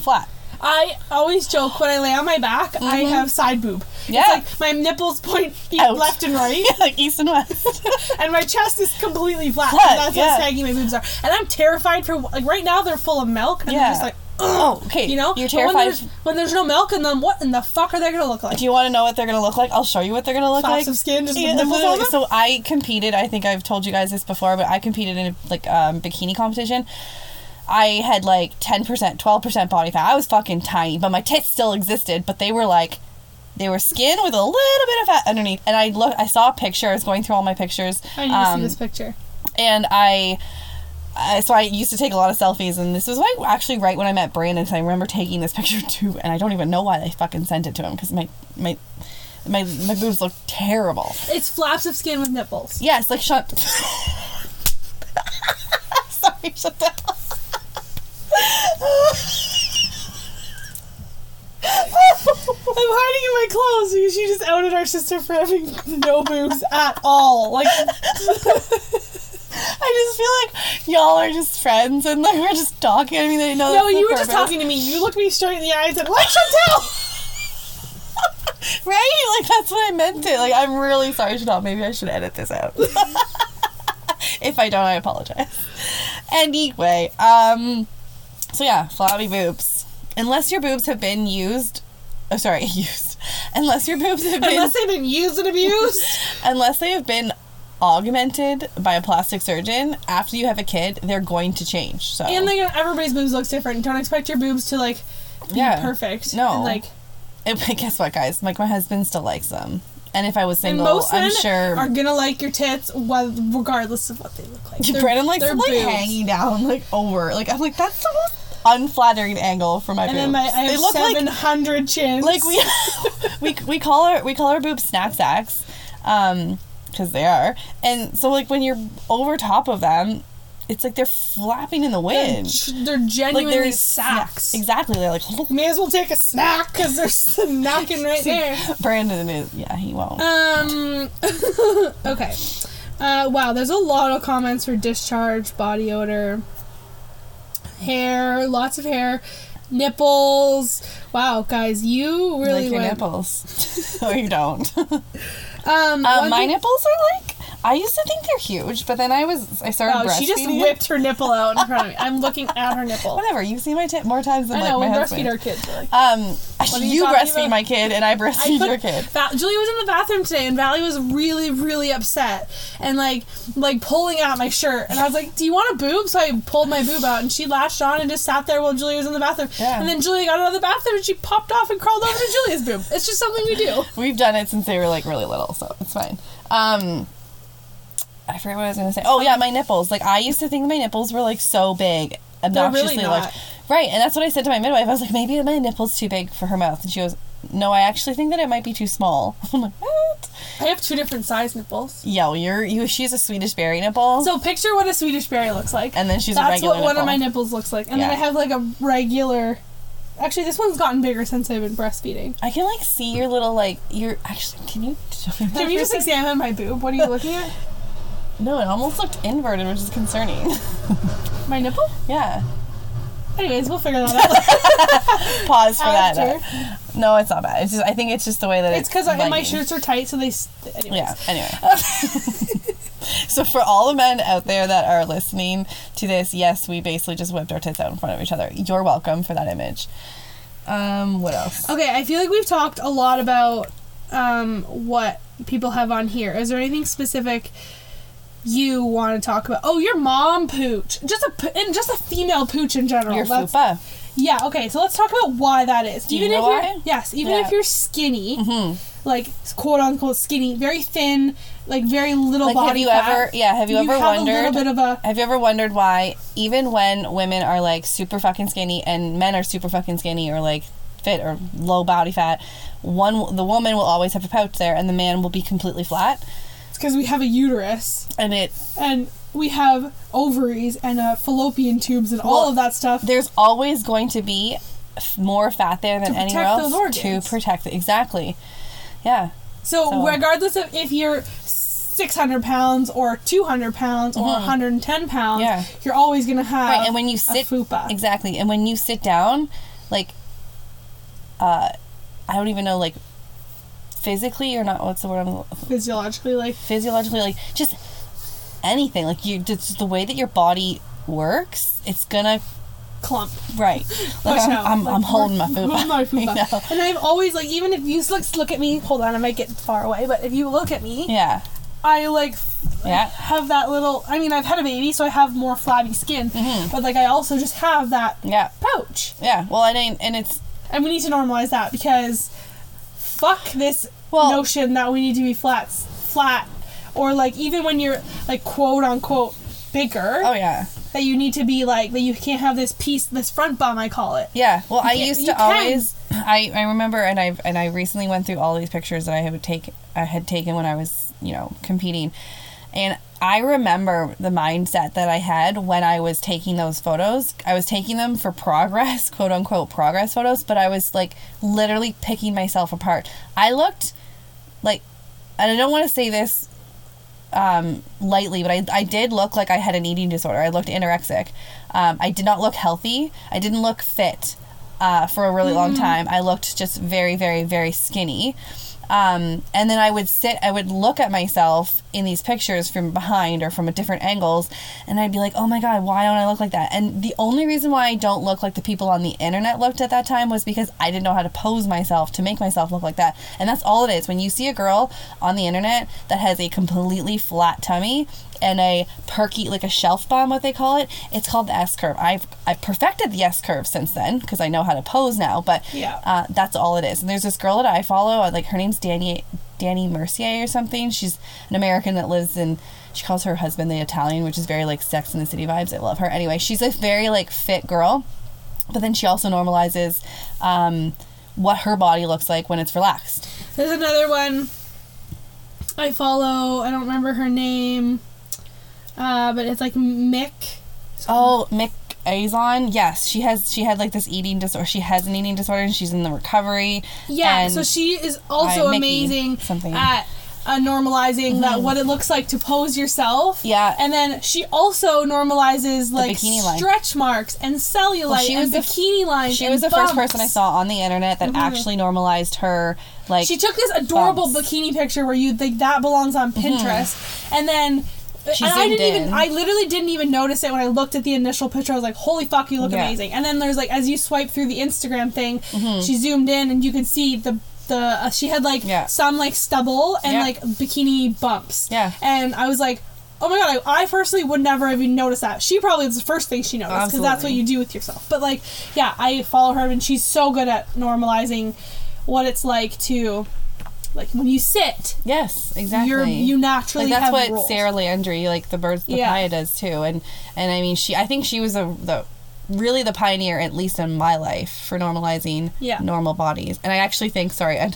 flat. I always joke when I lay on my back, I have side boob. Mm-hmm. Yeah. It's like my nipples point Out. left and right, like east and west. and my chest is completely flat. Flat, and that's yeah. how saggy my boobs are. And I'm terrified for like right now they're full of milk, and Yeah. I'm just like, oh, okay. you know, you're But when terrified. there's, when there's no milk in them, what in the fuck are they gonna look like? Do you want to know what they're gonna look like? I'll show you what they're gonna look Flaps like. of skin, just Yeah, them? So I competed. I think I've told you guys this before, but I competed in a like um, bikini competition. I had like ten percent, twelve percent body fat. I was fucking tiny, but my tits still existed. But they were like, they were skin with a little bit of fat underneath. And I look, I saw a picture. I was going through all my pictures. I need to um, see this picture. and I, I so I used to take a lot of selfies, and this was like actually right when I met Brandon. So I remember taking this picture too, and I don't even know why they fucking sent it to him because my my my my boobs look terrible. It's flaps of skin with nipples. Yeah, like shut. Sorry, shut down. I'm hiding in my clothes because she just outed our sister for having no boobs at all. Like, I just feel like y'all are just friends and like we're just talking. I mean, they know. no, you were just talking to me. You looked me straight in the eyes and said, "Like Chantel." right? Like that's what I meant it. Like I'm really sorry, Chanel. Maybe I should edit this out. if I don't, I apologize. Anyway, um, so yeah, flabby boobs. Unless your boobs have been used, oh sorry, used. Unless your boobs have been, Unless they've been used and abused. unless they have been augmented by a plastic surgeon after you have a kid, they're going to change. So And like everybody's boobs looks different. Don't expect your boobs to like be Yeah. perfect. No. And, like And guess what, guys? Like my husband still likes them. And if I was and single, most I'm men sure are gonna like your tits, regardless of what they look like. They're- Brandon likes them like boobs. hanging down, like over. Like I'm like that's the most unflattering angle for my And boobs. then my I they look seven like hundred chins. like we we we call our we call our boobs snack sacks, um, because they are. And so like when you're over top of them, it's like they're flapping in the they're, wind. they're Like genuinely they're sacks. Exactly. They're like may as well take a snack because they're snacking right there. Brandon is. Yeah, he won't. Um. okay. Uh, wow, there's a lot of comments for discharge, body odor, hair, lots of hair, nipples. Wow, guys, you really like your went. nipples. no, you don't. Um, Uh, my thing- nipples are like. I used to think they're huge, but then I was I started breastfeeding. she just whipped her nipple out in front of me. I'm looking at her nipple. Whatever. You've seen my tit more times than I like know, my we husband. breastfeed our kids. like- Um, you you, breastfeed about? my kid, and I breastfeed your kid. Val- Julia was in the bathroom today, and Valley was really, really upset and like, like pulling out my shirt. And I was like, "Do you want a boob?" So I pulled my boob out, and she latched on and just sat there while Julia was in the bathroom. Yeah. And then Julia got out of the bathroom, and she popped off and crawled over to Julia's boob. It's just something we do. We've done it since they were like really little, so it's fine. Um, I forget what I was gonna say. Oh yeah, my nipples. Like I used to think my nipples were like so big, obnoxiously really large. Right, and that's what I said to my midwife. I was like, maybe my nipple's too big for her mouth, and she goes, No, I actually think that it might be too small. I'm like, what? I have two different size nipples. Yeah, well, you're you. She's a Swedish berry nipple, So picture what a Swedish berry looks like. and then she's a That's what one of my nipples looks like. And then I have like a regular. Actually, this one's gotten bigger since I've been breastfeeding. I can like see your little like your actually. Can you? Can you just examine my boob? What are you looking at? No, it almost looked inverted, which is concerning. My nipple? yeah. Anyways, we'll figure that out. Pause for After. that. No, it's not bad. It's just I think it's just the way that It's it's because my shirts are tight, so they. s- Anyways. Yeah. Anyway. so for all the men out there that are listening to this, yes, we basically just whipped our tits out in front of each other. You're welcome for that image. Um, what else? Okay, I feel like we've talked a lot about um, what people have on here. Is there anything specific you want to talk about? Oh, your mom pooch. Just a and just a female pooch in general. Your That's- fupa. Yeah. Okay, so let's talk about why that is. Do you even know if why? you're yes, even Yeah. if you're skinny, Mm-hmm. like quote unquote skinny, very thin, like very little Like, body have you fat, ever? Yeah. Have you, ever have a wondered? bit of a Have you ever wondered why, even when women are like super fucking skinny and men are super fucking skinny or like fit or low body fat, one the woman will always have a pouch there and the man will be completely flat, because we have a uterus and it and we have ovaries and uh, fallopian tubes and all of that stuff. there's always going to be f- more fat there than To anywhere else to protect it. Exactly. Yeah. So, So- regardless of if you're 600 pounds or 200 pounds or 110 pounds, Mm-hmm. Yeah. you're always gonna have Right. And when you sit fupa. exactly, and when you sit down, like uh, I don't even know like physically or not. What's the word? I'm, Physiologically, like physiologically, like just anything. Like you, just the way that your body works, it's gonna clump. right. Like I'm. I'm, Like, I'm holding my hold food. my food back. And I've always like even if you look look at me, hold on, I might get far away, but if you look at me, Yeah, I like Yeah. have that little. I mean, I've had a baby, so I have more flabby skin, Mm-hmm. but like I also just have that yeah, pouch, yeah. Well, I mean, and it's and we need to normalize that because fuck this Well- notion that we need to be flat, flat, or like even when you're like quote unquote bigger, oh yeah. that you need to be like that you can't have this piece, this front bum, I call it. Yeah. Well, I used to can. always. I, I remember, and I and I recently went through all these pictures that I had take I had taken when I was you know competing, and I remember the mindset that I had when I was taking those photos. I was taking them for progress, quote unquote progress photos, but I was like literally picking myself apart. I looked like, and I don't want to say this um, lightly, but I, I did look like I had an eating disorder. I looked anorexic. Um, I did not look healthy. I didn't look fit uh, for a really long time. I looked just very, very, very skinny. Um, and then I would sit, I would look at myself in these pictures from behind or from a different angles, and I'd be like, oh my God, why don't I look like that? And the only reason why I don't look like the people on the internet looked at that time was because I didn't know how to pose myself to make myself look like that. And that's all it is. When you see a girl on the internet that has a completely flat tummy, and a perky like a shelf bomb what they call it. It's called the s curve i've i've perfected the s curve since then because i know how to pose now but Yeah. uh, that's all it is. And there's this girl that i follow uh, like her name's danny danny mercier or something. She's an american that lives in she calls her husband the italian which is very like sex in the city vibes. I love her. Anyway she's a very like fit girl but then she also normalizes um, what her body looks like when it's relaxed. There's another one I follow. I don't remember her name, uh, but it's like Mick. Oh, Mik Zazon. Yes, she has. She had like this eating disorder. She has an eating disorder, and she's in the recovery. Yeah, so she is also amazing something. at uh, normalizing that what it looks like to pose yourself. Mm-hmm. Yeah. and then she also normalizes like stretch marks and cellulite she and was the f- bikini lines. She was the first person I saw on the internet that actually normalized her. Like She took this adorable bumps. bikini picture where you think that belongs on Pinterest, and then. And I didn't in. even. I literally didn't even notice it when I looked at the initial picture. I was like, "Holy fuck, you look Yeah. amazing!" And then there's like, as you swipe through the Instagram thing, Mm-hmm. she zoomed in and you could see the the. Uh, she had like Yeah. some like stubble and Yeah. like bikini bumps. Yeah. And I was like, "Oh my god!" I, I personally would never have even noticed that. She probably was the first thing she noticed because that's what you do with yourself. But like, yeah, I follow her and she's so good at normalizing what it's like to, like when you sit, yes, exactly. you're you naturally like that's what rolls. Sarah Landry, like the birds the Yeah. does too. And and I mean she I think she was a the really the pioneer at least in my life for normalizing Yeah. normal bodies. And I actually think sorry, I,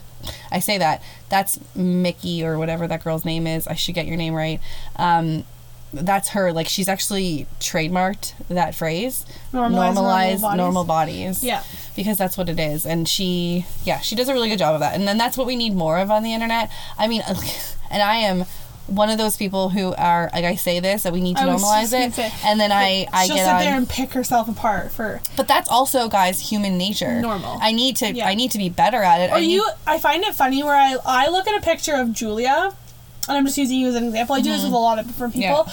I say that that's Mickey or whatever that girl's name is. I should get your name right. Um that's her like she's actually trademarked that phrase Normalize normal normalize bodies. normal bodies Yeah. because that's what it is and she yeah she does a really good job of that and then that's what we need more of on the internet i mean and i am one of those people who are like i say this that we need to normalize it say, and then i i She'll get sit on there and pick herself apart for. but that's also guys human nature Normal. i need to Yeah. i need to be better at it Or I need- you, I find it funny where I I look at a picture of Julia, and I'm just using you as an example. I do this with a lot of different Mm-hmm. Yeah. people.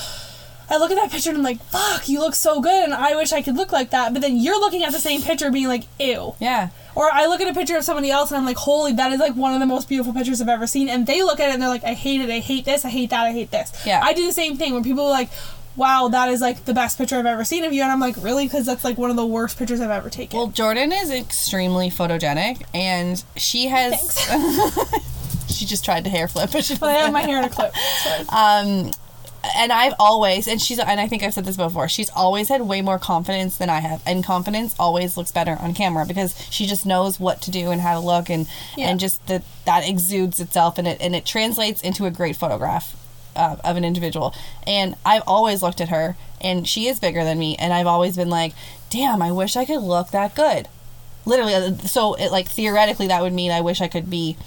I look at that picture and I'm like, fuck, you look so good, and I wish I could look like that. But then you're looking at the same picture being like, ew. yeah Or I look at a picture of somebody else and I'm like, holy, that is like one of the most beautiful pictures I've ever seen. And they look at it and they're like, I hate it, I hate this, I hate that, I hate this. Yeah. I do the same thing when people are like, wow, that is like the best picture I've ever seen of you. And I'm like, really? Because that's like one of the worst pictures I've ever taken. well jordan is extremely photogenic and she has she just tried to hair flip but she I have my hair in a clip. Um and I've always and she's and I think I've said this before she's always had way more confidence than I have and confidence always looks better on camera because she just knows what to do and how to look and Yeah. and just that that exudes itself and it and it translates into a great photograph uh, of an individual and I've always looked at her and she is bigger than me and I've always been like damn I wish I could look that good literally uh, so it like theoretically that would mean I wish I could be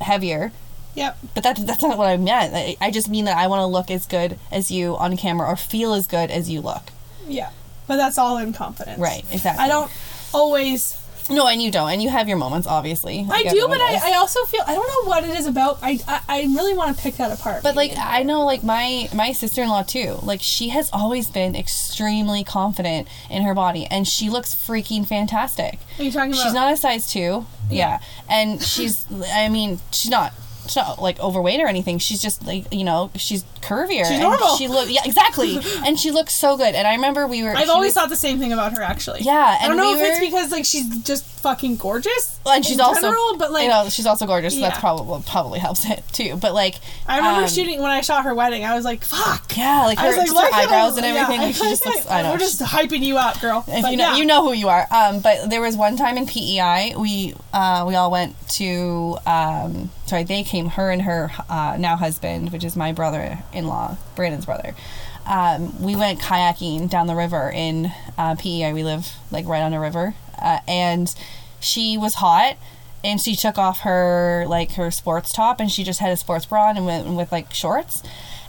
heavier Yep. but that, that's not what I meant. I, I just mean that I want to look as good as you on camera or feel as good as you look. Yeah. But that's all in confidence. Right, exactly. I don't always No, and you don't, and you have your moments, obviously. I like do, but I. I also feel I don't know what it is about. I I, I really want to pick that apart. But like. I know like my my sister-in-law too. Like she has always been extremely confident in her body and she looks freaking fantastic. are you talking about? She's not a size 2. Yeah. And she's I mean, she's not not like overweight or anything. She's just like, you know, she's curvier. She's and normal. She look Yeah, exactly. and she looks so good. And I remember we were I've always was- thought the same thing about her. Actually, Yeah, I don't know we if it's because like she's just fucking gorgeous. Well, and she's also general, but like you know, she's also gorgeous, so that's Yeah. probably probably helps it too. But like I remember um, shooting when I shot her wedding. I was like, "Fuck." Yeah, like her, I was like, just "Why her can't eyebrows and everything. I like she just looks. I know. We're just hyping you up, girl. If But you know, yeah. you know who you are. Um, but there was one time in PEI, we uh, we all went to. Um, sorry, they came. Her and her uh, now husband, which is my brother-in-law, Brandon's brother. Um, we went kayaking down the river in uh, PEI. We live like right on a river, uh, and she was hot. And she took off her like her sports top, and she just had a sports bra on and went with like shorts.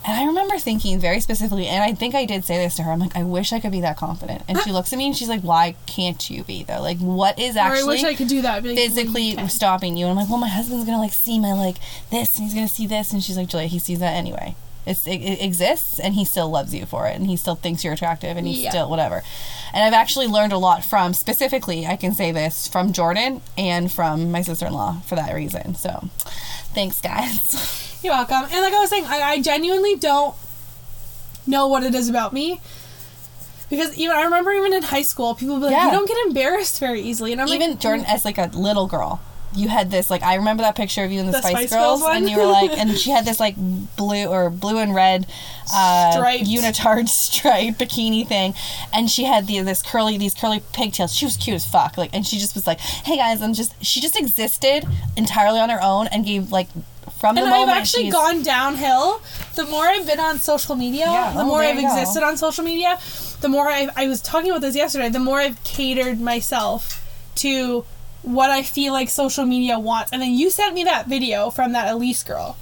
And I remember thinking very specifically, and I think I did say this to her. I'm like, I wish I could be that confident. And she looks at me and she's like, Why can't you be though? Like, what is Or I actually wish I could do that. Like, physically you stopping you? And I'm like, Well, my husband's gonna like see my like this, and he's gonna see this, and she's like, Julia, he sees that anyway. It's, it, it exists, and he still loves you for it, and he still thinks you're attractive, and he's Yeah. still whatever. And I've actually learned a lot from specifically, I can say this from Jordan and from my sister-in-law for that reason. So, thanks, guys. You're welcome. And like I was saying, I, I genuinely don't know what it is about me. Because even I remember even in high school, people would be like, Yeah. "You don't get embarrassed very easily," and I'm even like, Jordan as like a little girl. You had this like I remember that picture of you in the, The Spice, Spice Girls, Girls one? and you were like, and she had this like blue or blue and red uh, Striped. unitard stripe bikini thing, and she had the this curly these curly pigtails. She was cute as fuck, like, and she just was like, "Hey guys," I'm just she just existed entirely on her own and gave like from the And I've actually she's gone downhill. The more I've been on social media, Yeah, the oh, more I've go. existed on social media, the more I've, I was talking about this yesterday, the more I've catered myself to what I feel like social media wants. And then you sent me that video from that Elise girl.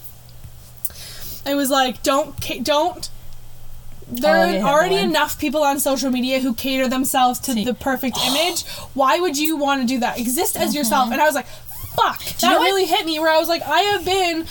It was like, don't, don't. There Oh, are already enough people on social media who cater themselves to See- the perfect image. Why would you want to do that? Exist as mm-hmm. yourself. And I was like, fuck. That you know what- really hit me where I was like, I have been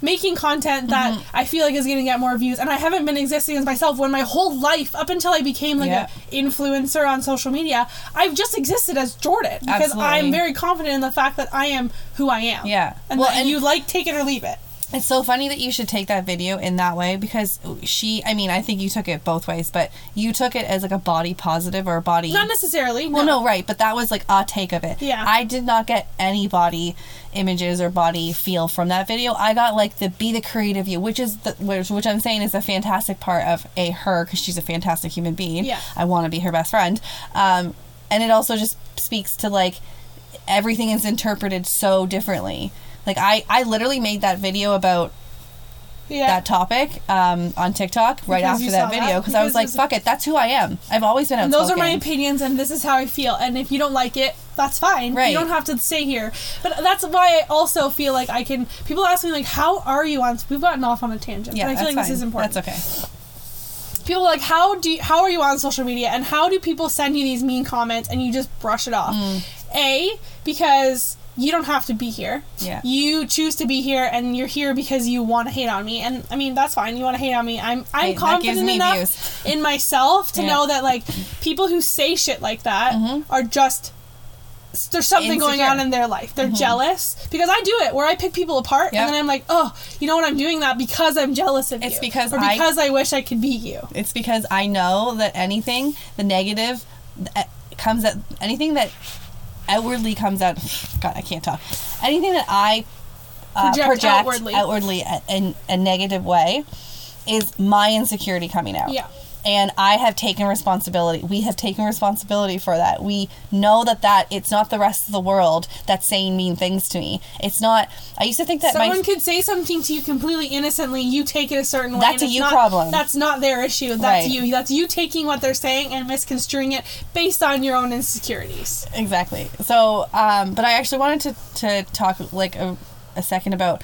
making content that Mm-hmm. I feel like is going to get more views, and I haven't been existing as myself when my whole life, up until I became like Yeah. a influencer on social media, I've just existed as Jordan because Absolutely. I'm very confident in the fact that I am who I am. Yeah. and Well, and- you like take it or leave it. It's so funny that you should take that video in that way because she, I mean, I think you took it both ways, but you took it as like a body positive or a body. Not necessarily. well, no, right, but that was like a take of it. Yeah. I did not get any body images or body feel from that video. I got like the be the creative you, which is the, which, which I'm saying is a fantastic part of a her because she's a fantastic human being. Yeah. I want to be her best friend. Um, and it also just speaks to like everything is interpreted so differently. Like I, I literally made that video about Yeah. that topic um, on TikTok right Because after that video that? because I was like, "Fuck it, that's who I am. I've always been and outspoken." those are my opinions, and this is how I feel. And if you don't like it, that's fine. Right. You don't have to stay here. But that's why I also feel like I can. People ask me like, "How are you on?" We've gotten off on a tangent. Yeah, but I feel like fine. this is important. That's okay. people are like how do you, how are you on social media and how do people send you these mean comments and you just brush it off Mm. a because you don't have to be here Yeah. you choose to be here and you're here because you want to hate on me and i mean that's fine you want to hate on me i'm i'm Hey, confident enough views. in myself to Yeah. know that like people who say shit like that are just there's something going on in their life. They're jealous because I do it where I pick people apart Yep. and then I'm like, oh, you know what? I'm doing that because I'm jealous of you. It's because or I- because I wish I could be you. It's because I know that anything the negative uh, comes at anything that outwardly comes out. God, I can't talk. Anything that I uh, Project project, outwardly. outwardly, a- in a negative way is my insecurity coming out. Yeah. And I have taken responsibility. We have taken responsibility for that. We know that that it's not the rest of the world that's saying mean things to me. It's not. I used to think that Someone my could say something to you completely innocently. You take it a certain way. That's a you not- problem. That's not their issue. That's Right. you. That's you taking what they're saying and misconstruing it based on your own insecurities. exactly so um but i actually wanted to to talk like a, a second about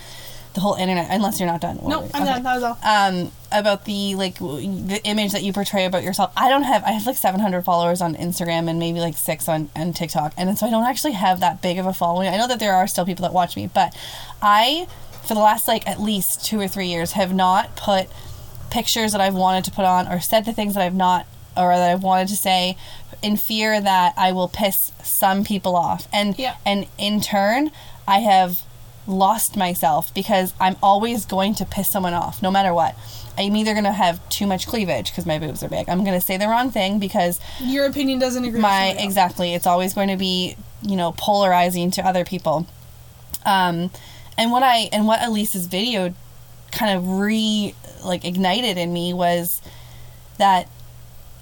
the whole internet. Unless you're not done. No, Or- I'm okay. done. That was all. um about the like w- the image that you portray about yourself i don't have i have like 700 followers on instagram and maybe like six on, on tiktok and so i don't actually have that big of a following i know that there are still people that watch me but i for the last like at least two or three years have not put pictures that i've wanted to put on or said the things that i've not or that i've wanted to say in fear that i will piss some people off and Yeah. and in turn i have lost myself because I'm always going to piss someone off, no matter what. I'm either going to have too much cleavage because my boobs are big. I'm going to say the wrong thing because Your opinion doesn't agree my exactly it's always going to be you know polarizing to other people. Um, and what I and what Elise's video kind of re like ignited in me was that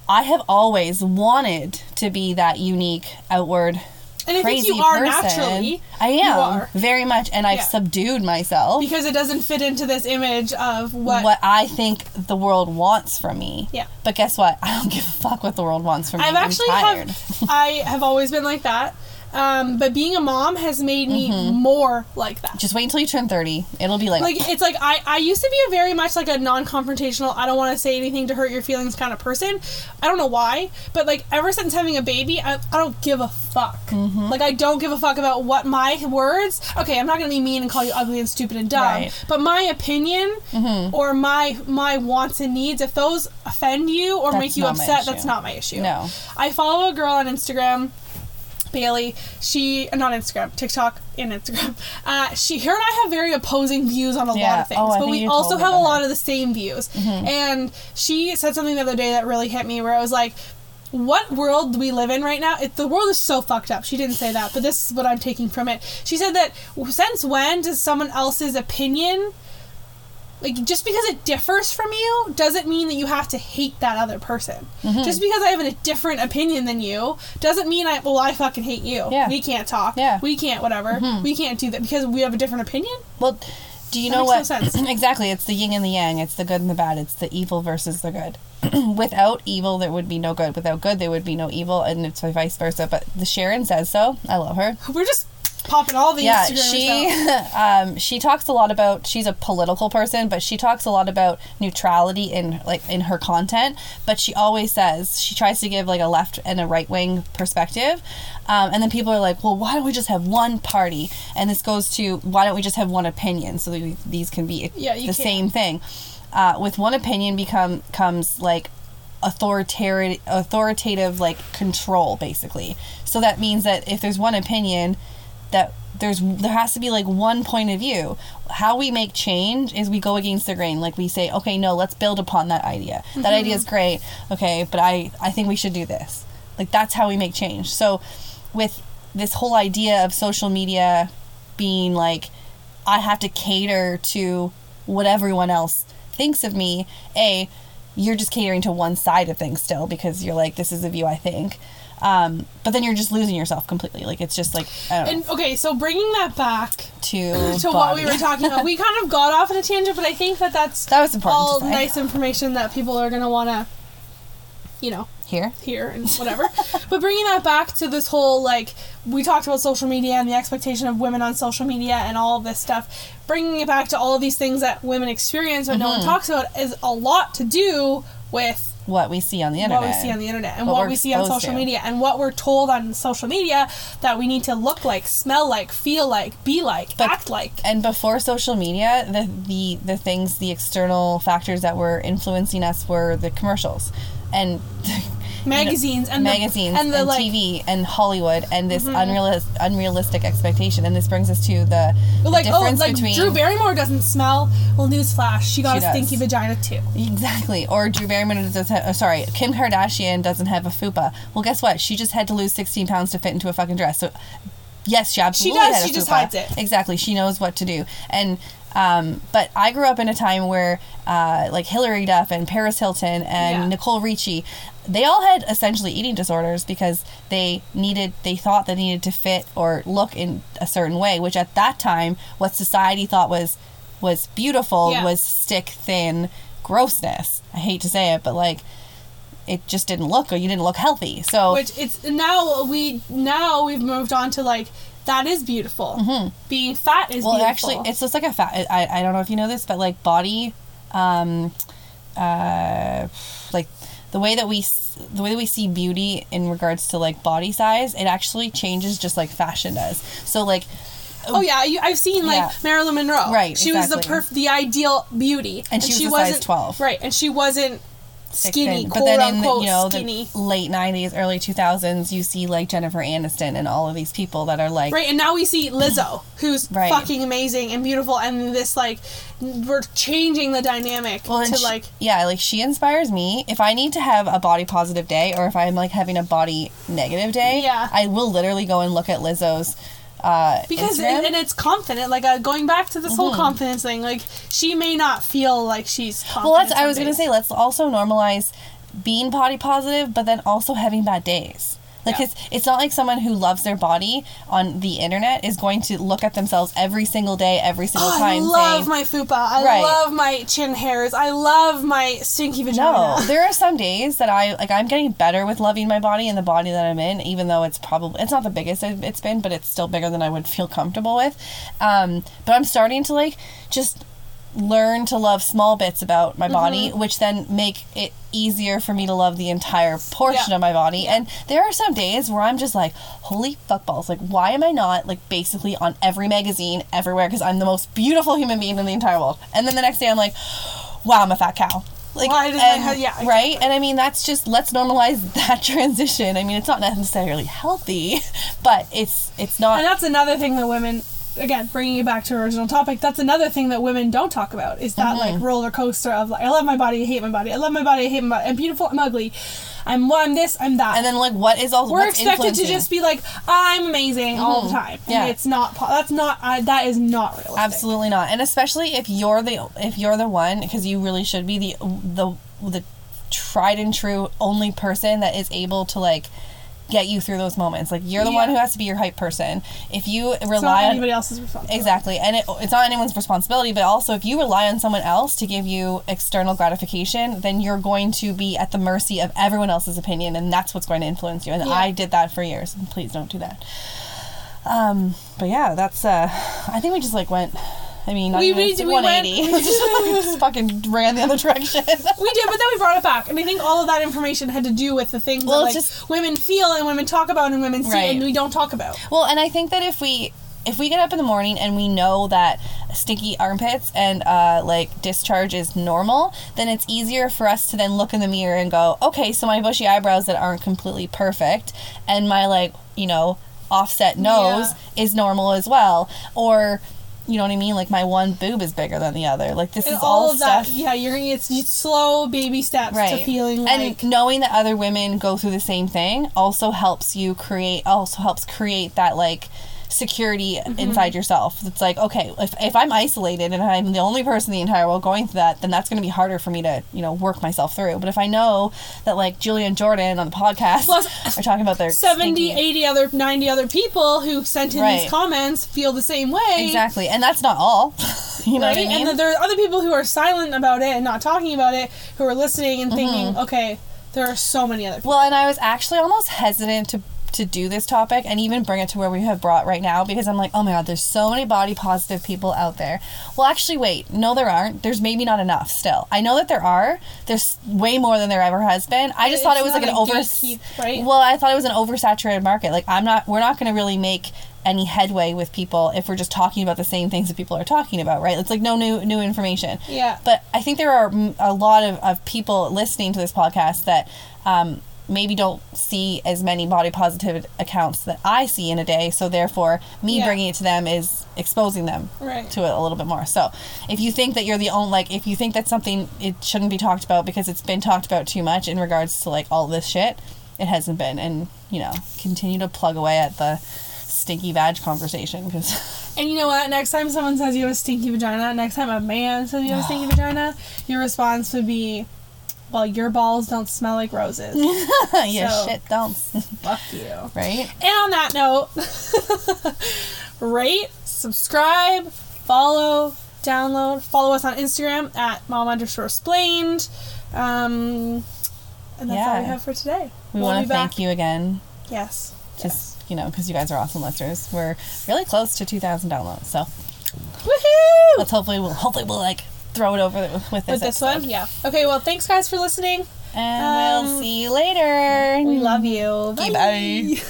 I have always wanted to be that unique outward And I think you are person. naturally. I am are. very much, and I've Yeah. subdued myself. Because it doesn't fit into this image of what, what I think the world wants from me. Yeah. But guess what? I don't give a fuck what the world wants from me. I've I'm actually tired. have I have always been like that. Um, but being a mom has made me Mm-hmm. more like that. Just wait until you turn 30. It'll be like, like it's like I, I used to be a very much like a non-confrontational i don't want to say anything to hurt your feelings kind of person i don't know why but like ever since having a baby i, I don't give a fuck Mm-hmm. like i don't give a fuck about what my words okay i'm not gonna be mean and call you ugly and stupid and dumb Right. Mm-hmm. but my opinion or my my wants and needs if those offend you or That's make you upset that's not my issue No. i follow a girl on instagram Bailey, she not Instagram, TikTok and Instagram. Uh, she, her and I have very opposing views on a lot of things, Oh, but we also have a lot her. Mm-hmm. of the same views. And she said something the other day that really hit me, where I was like, "What world do we live in right now? It, the world is so fucked up." She didn't say that, but this is what I'm taking from it. She said that since when does someone else's opinion like just because it differs from you doesn't mean that you have to hate that other person. Mm-hmm. Just because I have a different opinion than you doesn't mean I well I fucking hate you. Yeah. We can't talk. Yeah. Mm-hmm. We can't whatever. We can't do that because we have a different opinion. well, do you That know makes what? no sense. exactly. It's the yin and the yang. It's the good and the bad. It's the evil versus the good. Without evil, there would be no good. Without good, there would be no evil. And it's vice versa. But the Sharon says so. I love her. We're just popping all the yeah Instagrammers she um she talks a lot about she's a political person but she talks a lot about neutrality in like in her content. But she always says she tries to give like a left and a right wing perspective. Um, and then people are like well why don't we just have one party? And this goes to why don't we just have one opinion? So that we, these can be Yeah, the can't. same thing. Uh, with one opinion become comes like authoritative authoritative like control basically. So that means that if there's one opinion that there's there has to be like one point of view. How we make change is we go against the grain. Like we say okay no let's build upon that idea. That mm-hmm. idea is great okay but i i think we should do this. Like that's how we make change. So with this whole idea of social media being like i have to cater to what everyone else thinks of me a you're just catering to one side of things still because you're like this is the view i think um, but then you're just losing yourself completely like it's just like I don't know, okay, so bringing that back to to what we were talking about, we kind of got off on a tangent, but I think that that's That was important all nice information that people are gonna want to, you know, here here and whatever. but bringing that back to this whole like we talked about social media and the expectation of women on social media and all of this stuff. Bringing it back to all of these things that women experience but no Mm-hmm. one talks about is a lot to do with what we see on the internet what we see on the internet and What what, we're see on social to. media and what we're told on social media that we need to look like, smell like, feel like, be like, But- act like. and before social media the, the the things the external factors that were influencing us were the commercials and Magazines and the- magazines and and, the, like- Mm-hmm. TV and Hollywood and this unrealis- unrealistic expectation and this brings us to the, the like oh, difference like between Drew Barrymore doesn't smell. Well, newsflash, she got She a does. stinky vagina too. Exactly. Or Drew Barrymore doesn't have, uh, sorry, Kim Kardashian doesn't have a fupa. Well, guess what? She just had to lose 16 pounds to fit into a fucking dress. So, yes, she absolutely does, had a she just fupa. hides it. Exactly. She knows what to do. And, um, but I grew up in a time where, uh, like Hilary Duff and Paris Hilton and Yeah. Nicole Richie, they all had essentially eating disorders because they needed, they thought they needed to fit or look in a certain way, which at that time, what society thought was, was beautiful Yeah. was stick thin grossness. I hate to say it, but like it just didn't look or you didn't look healthy. So Which it's now we now we've moved on to like that is beautiful. Being fat is Mm-hmm. well, beautiful. actually, it's just like a fat. I, I don't know if you know this, but like body, um, uh, like the way that we the way that we see beauty in regards to like body size, it actually changes just like fashion does. So like Oh yeah, you, I've seen like Yeah. Marilyn Monroe. Right, She was the perf- the ideal beauty, And she was a size wasn't 12. Right, and she wasn't skinny, quote but then in unquote you know skinny. the late '90s, early 2000s, you see like Jennifer Aniston and all of these people that are like Right, and now we see Lizzo, who's Right. fucking amazing and beautiful, and this like we're changing the dynamic Well, to she- like yeah, like she inspires me. If I need to have a body positive day, or if I'm like having a body negative day, Yeah. I will literally go and look at Lizzo's. Uh, because it, and it's confident like uh, going back to this Mm-hmm. whole confidence thing like she may not feel like she's confident well, that's I was gonna say. Let's also normalize being potty positive, but then also having bad days. Like Yeah. it's it's not like someone who loves their body on the internet is going to look at themselves every single day, every single Oh, I love saying, my fupa. I Right. love my chin hairs. I love my stinky vagina. No, there are some days that I like. I'm getting better with loving my body and the body that I'm in, even though it's probably it's not the biggest it- it's been, but it's still bigger than I would feel comfortable with. Um, but I'm starting to like just learn to love small bits about my body, Mm-hmm. which then make it easier for me to love the entire portion Yeah. of my body. And there are some days where I'm just like, holy fuckballs! Like, why am I not like basically on every magazine everywhere? Because I'm the most beautiful human being in the entire world. And then the next day I'm like, wow, I'm a fat cow. Like, Why does my and- yeah, right? And I mean, that's just let's normalize that transition. I mean, it's not necessarily healthy, but it's it's not. And that's another thing that women, again, bringing it back to our original topic, that's another thing that women don't talk about is that Mm-hmm. like roller coaster of like, I love my body, I hate my body, I love my body, I hate my body, I'm beautiful, I'm ugly, I'm what, I'm this, I'm that. and then like, what is also we're expected to just be like, I'm amazing all the time. Mm-hmm. Yeah. And it's not, that's not, uh, that is not realistic. Absolutely not. And especially if you're the if you're the one because you really should be the the the tried and true only person that is able to like get you through those moments. Like you're the one who has to be your hype person. If you It's not rely on anybody else's responsibility. Exactly. And it, it's not anyone's responsibility, but also if you rely on someone else to give you external gratification, then you're going to be at the mercy of everyone else's opinion, and that's what's going to influence you. And Yeah. I did that for years, and please don't do that. Um, but yeah, that's, uh, I think we just like went, I mean, not We- we- we went- we just fucking ran the other direction. We did, but then we brought it back, and I think all of that information had to do with the things Well, that like just- women feel and women talk about and women see Right. and we don't talk about. Well, and I think that if we if we get up in the morning and we know that stinky armpits and uh, like discharge is normal, then it's easier for us to then look in the mirror and go, okay, so my bushy eyebrows that aren't completely perfect and my like you know offset nose is normal as well, or you know what I mean? Like my one boob is bigger than the other. Like this And is all, all, of that, stuff. yeah, you're it's, it's slow baby steps Right. to feeling like and knowing that other women go through the same thing also helps you create also helps create that like security Mm-hmm. inside yourself it's like okay if, if i'm isolated and i'm the only person in the entire world going through that then that's going to be harder for me to you know work myself through but if i know that like julia and jordan on the podcast Plus, are talking about their 70, stinky- 80 other 90 other people who sent in Right. these comments feel the same way. exactly and that's not all you know Right? what i mean And then there are other people who are silent about it and not talking about it, who are listening and thinking, Mm-hmm. okay, there are so many other people. Well, and I was actually almost hesitant to to do this topic and even bring it to where we have brought right now because I'm like, oh my god, there's so many body positive people out there. Well, actually, wait, no, there aren't. There's maybe not enough still. I know that there are. There's way more than there ever has been. I just It's thought it was like an over. right? Well, I thought it was an oversaturated market. Like I'm not. We're not going to really make any headway with people if we're just talking about the same things that people are talking about, right? It's like no new new information. Yeah. But I think there are a lot of, of people listening to this podcast that um, maybe don't see as many body positive accounts that I see in a day. So therefore, me Yeah. bringing it to them is exposing them Right. to it a little bit more. So if you think that you're the only, like, if you think that something it shouldn't be talked about because it's been talked about too much in regards to like all this shit, it hasn't been. And you know, continue to plug away at the stinky vag conversation because. And you know what? Next time someone says you have a stinky vagina, next time a man says you have a stinky vagina, your response would be, well, your balls don't smell like roses. yeah, So- shit, don't. Fuck you. right? And on that note, rate, subscribe, follow, download, follow us on Instagram at mom underscore splained. Um, and that's all we have for today. We We'll want to thank you again. Yes. Just you know, because you guys are awesome listeners. We're really close to 2,000 downloads. So Woohoo! let's hopefully we'll hopefully we'll like throw it over with this With this episode. one, yeah. Okay, well, thanks guys for listening. And we'll Um, see you later. We love you. Okay, bye.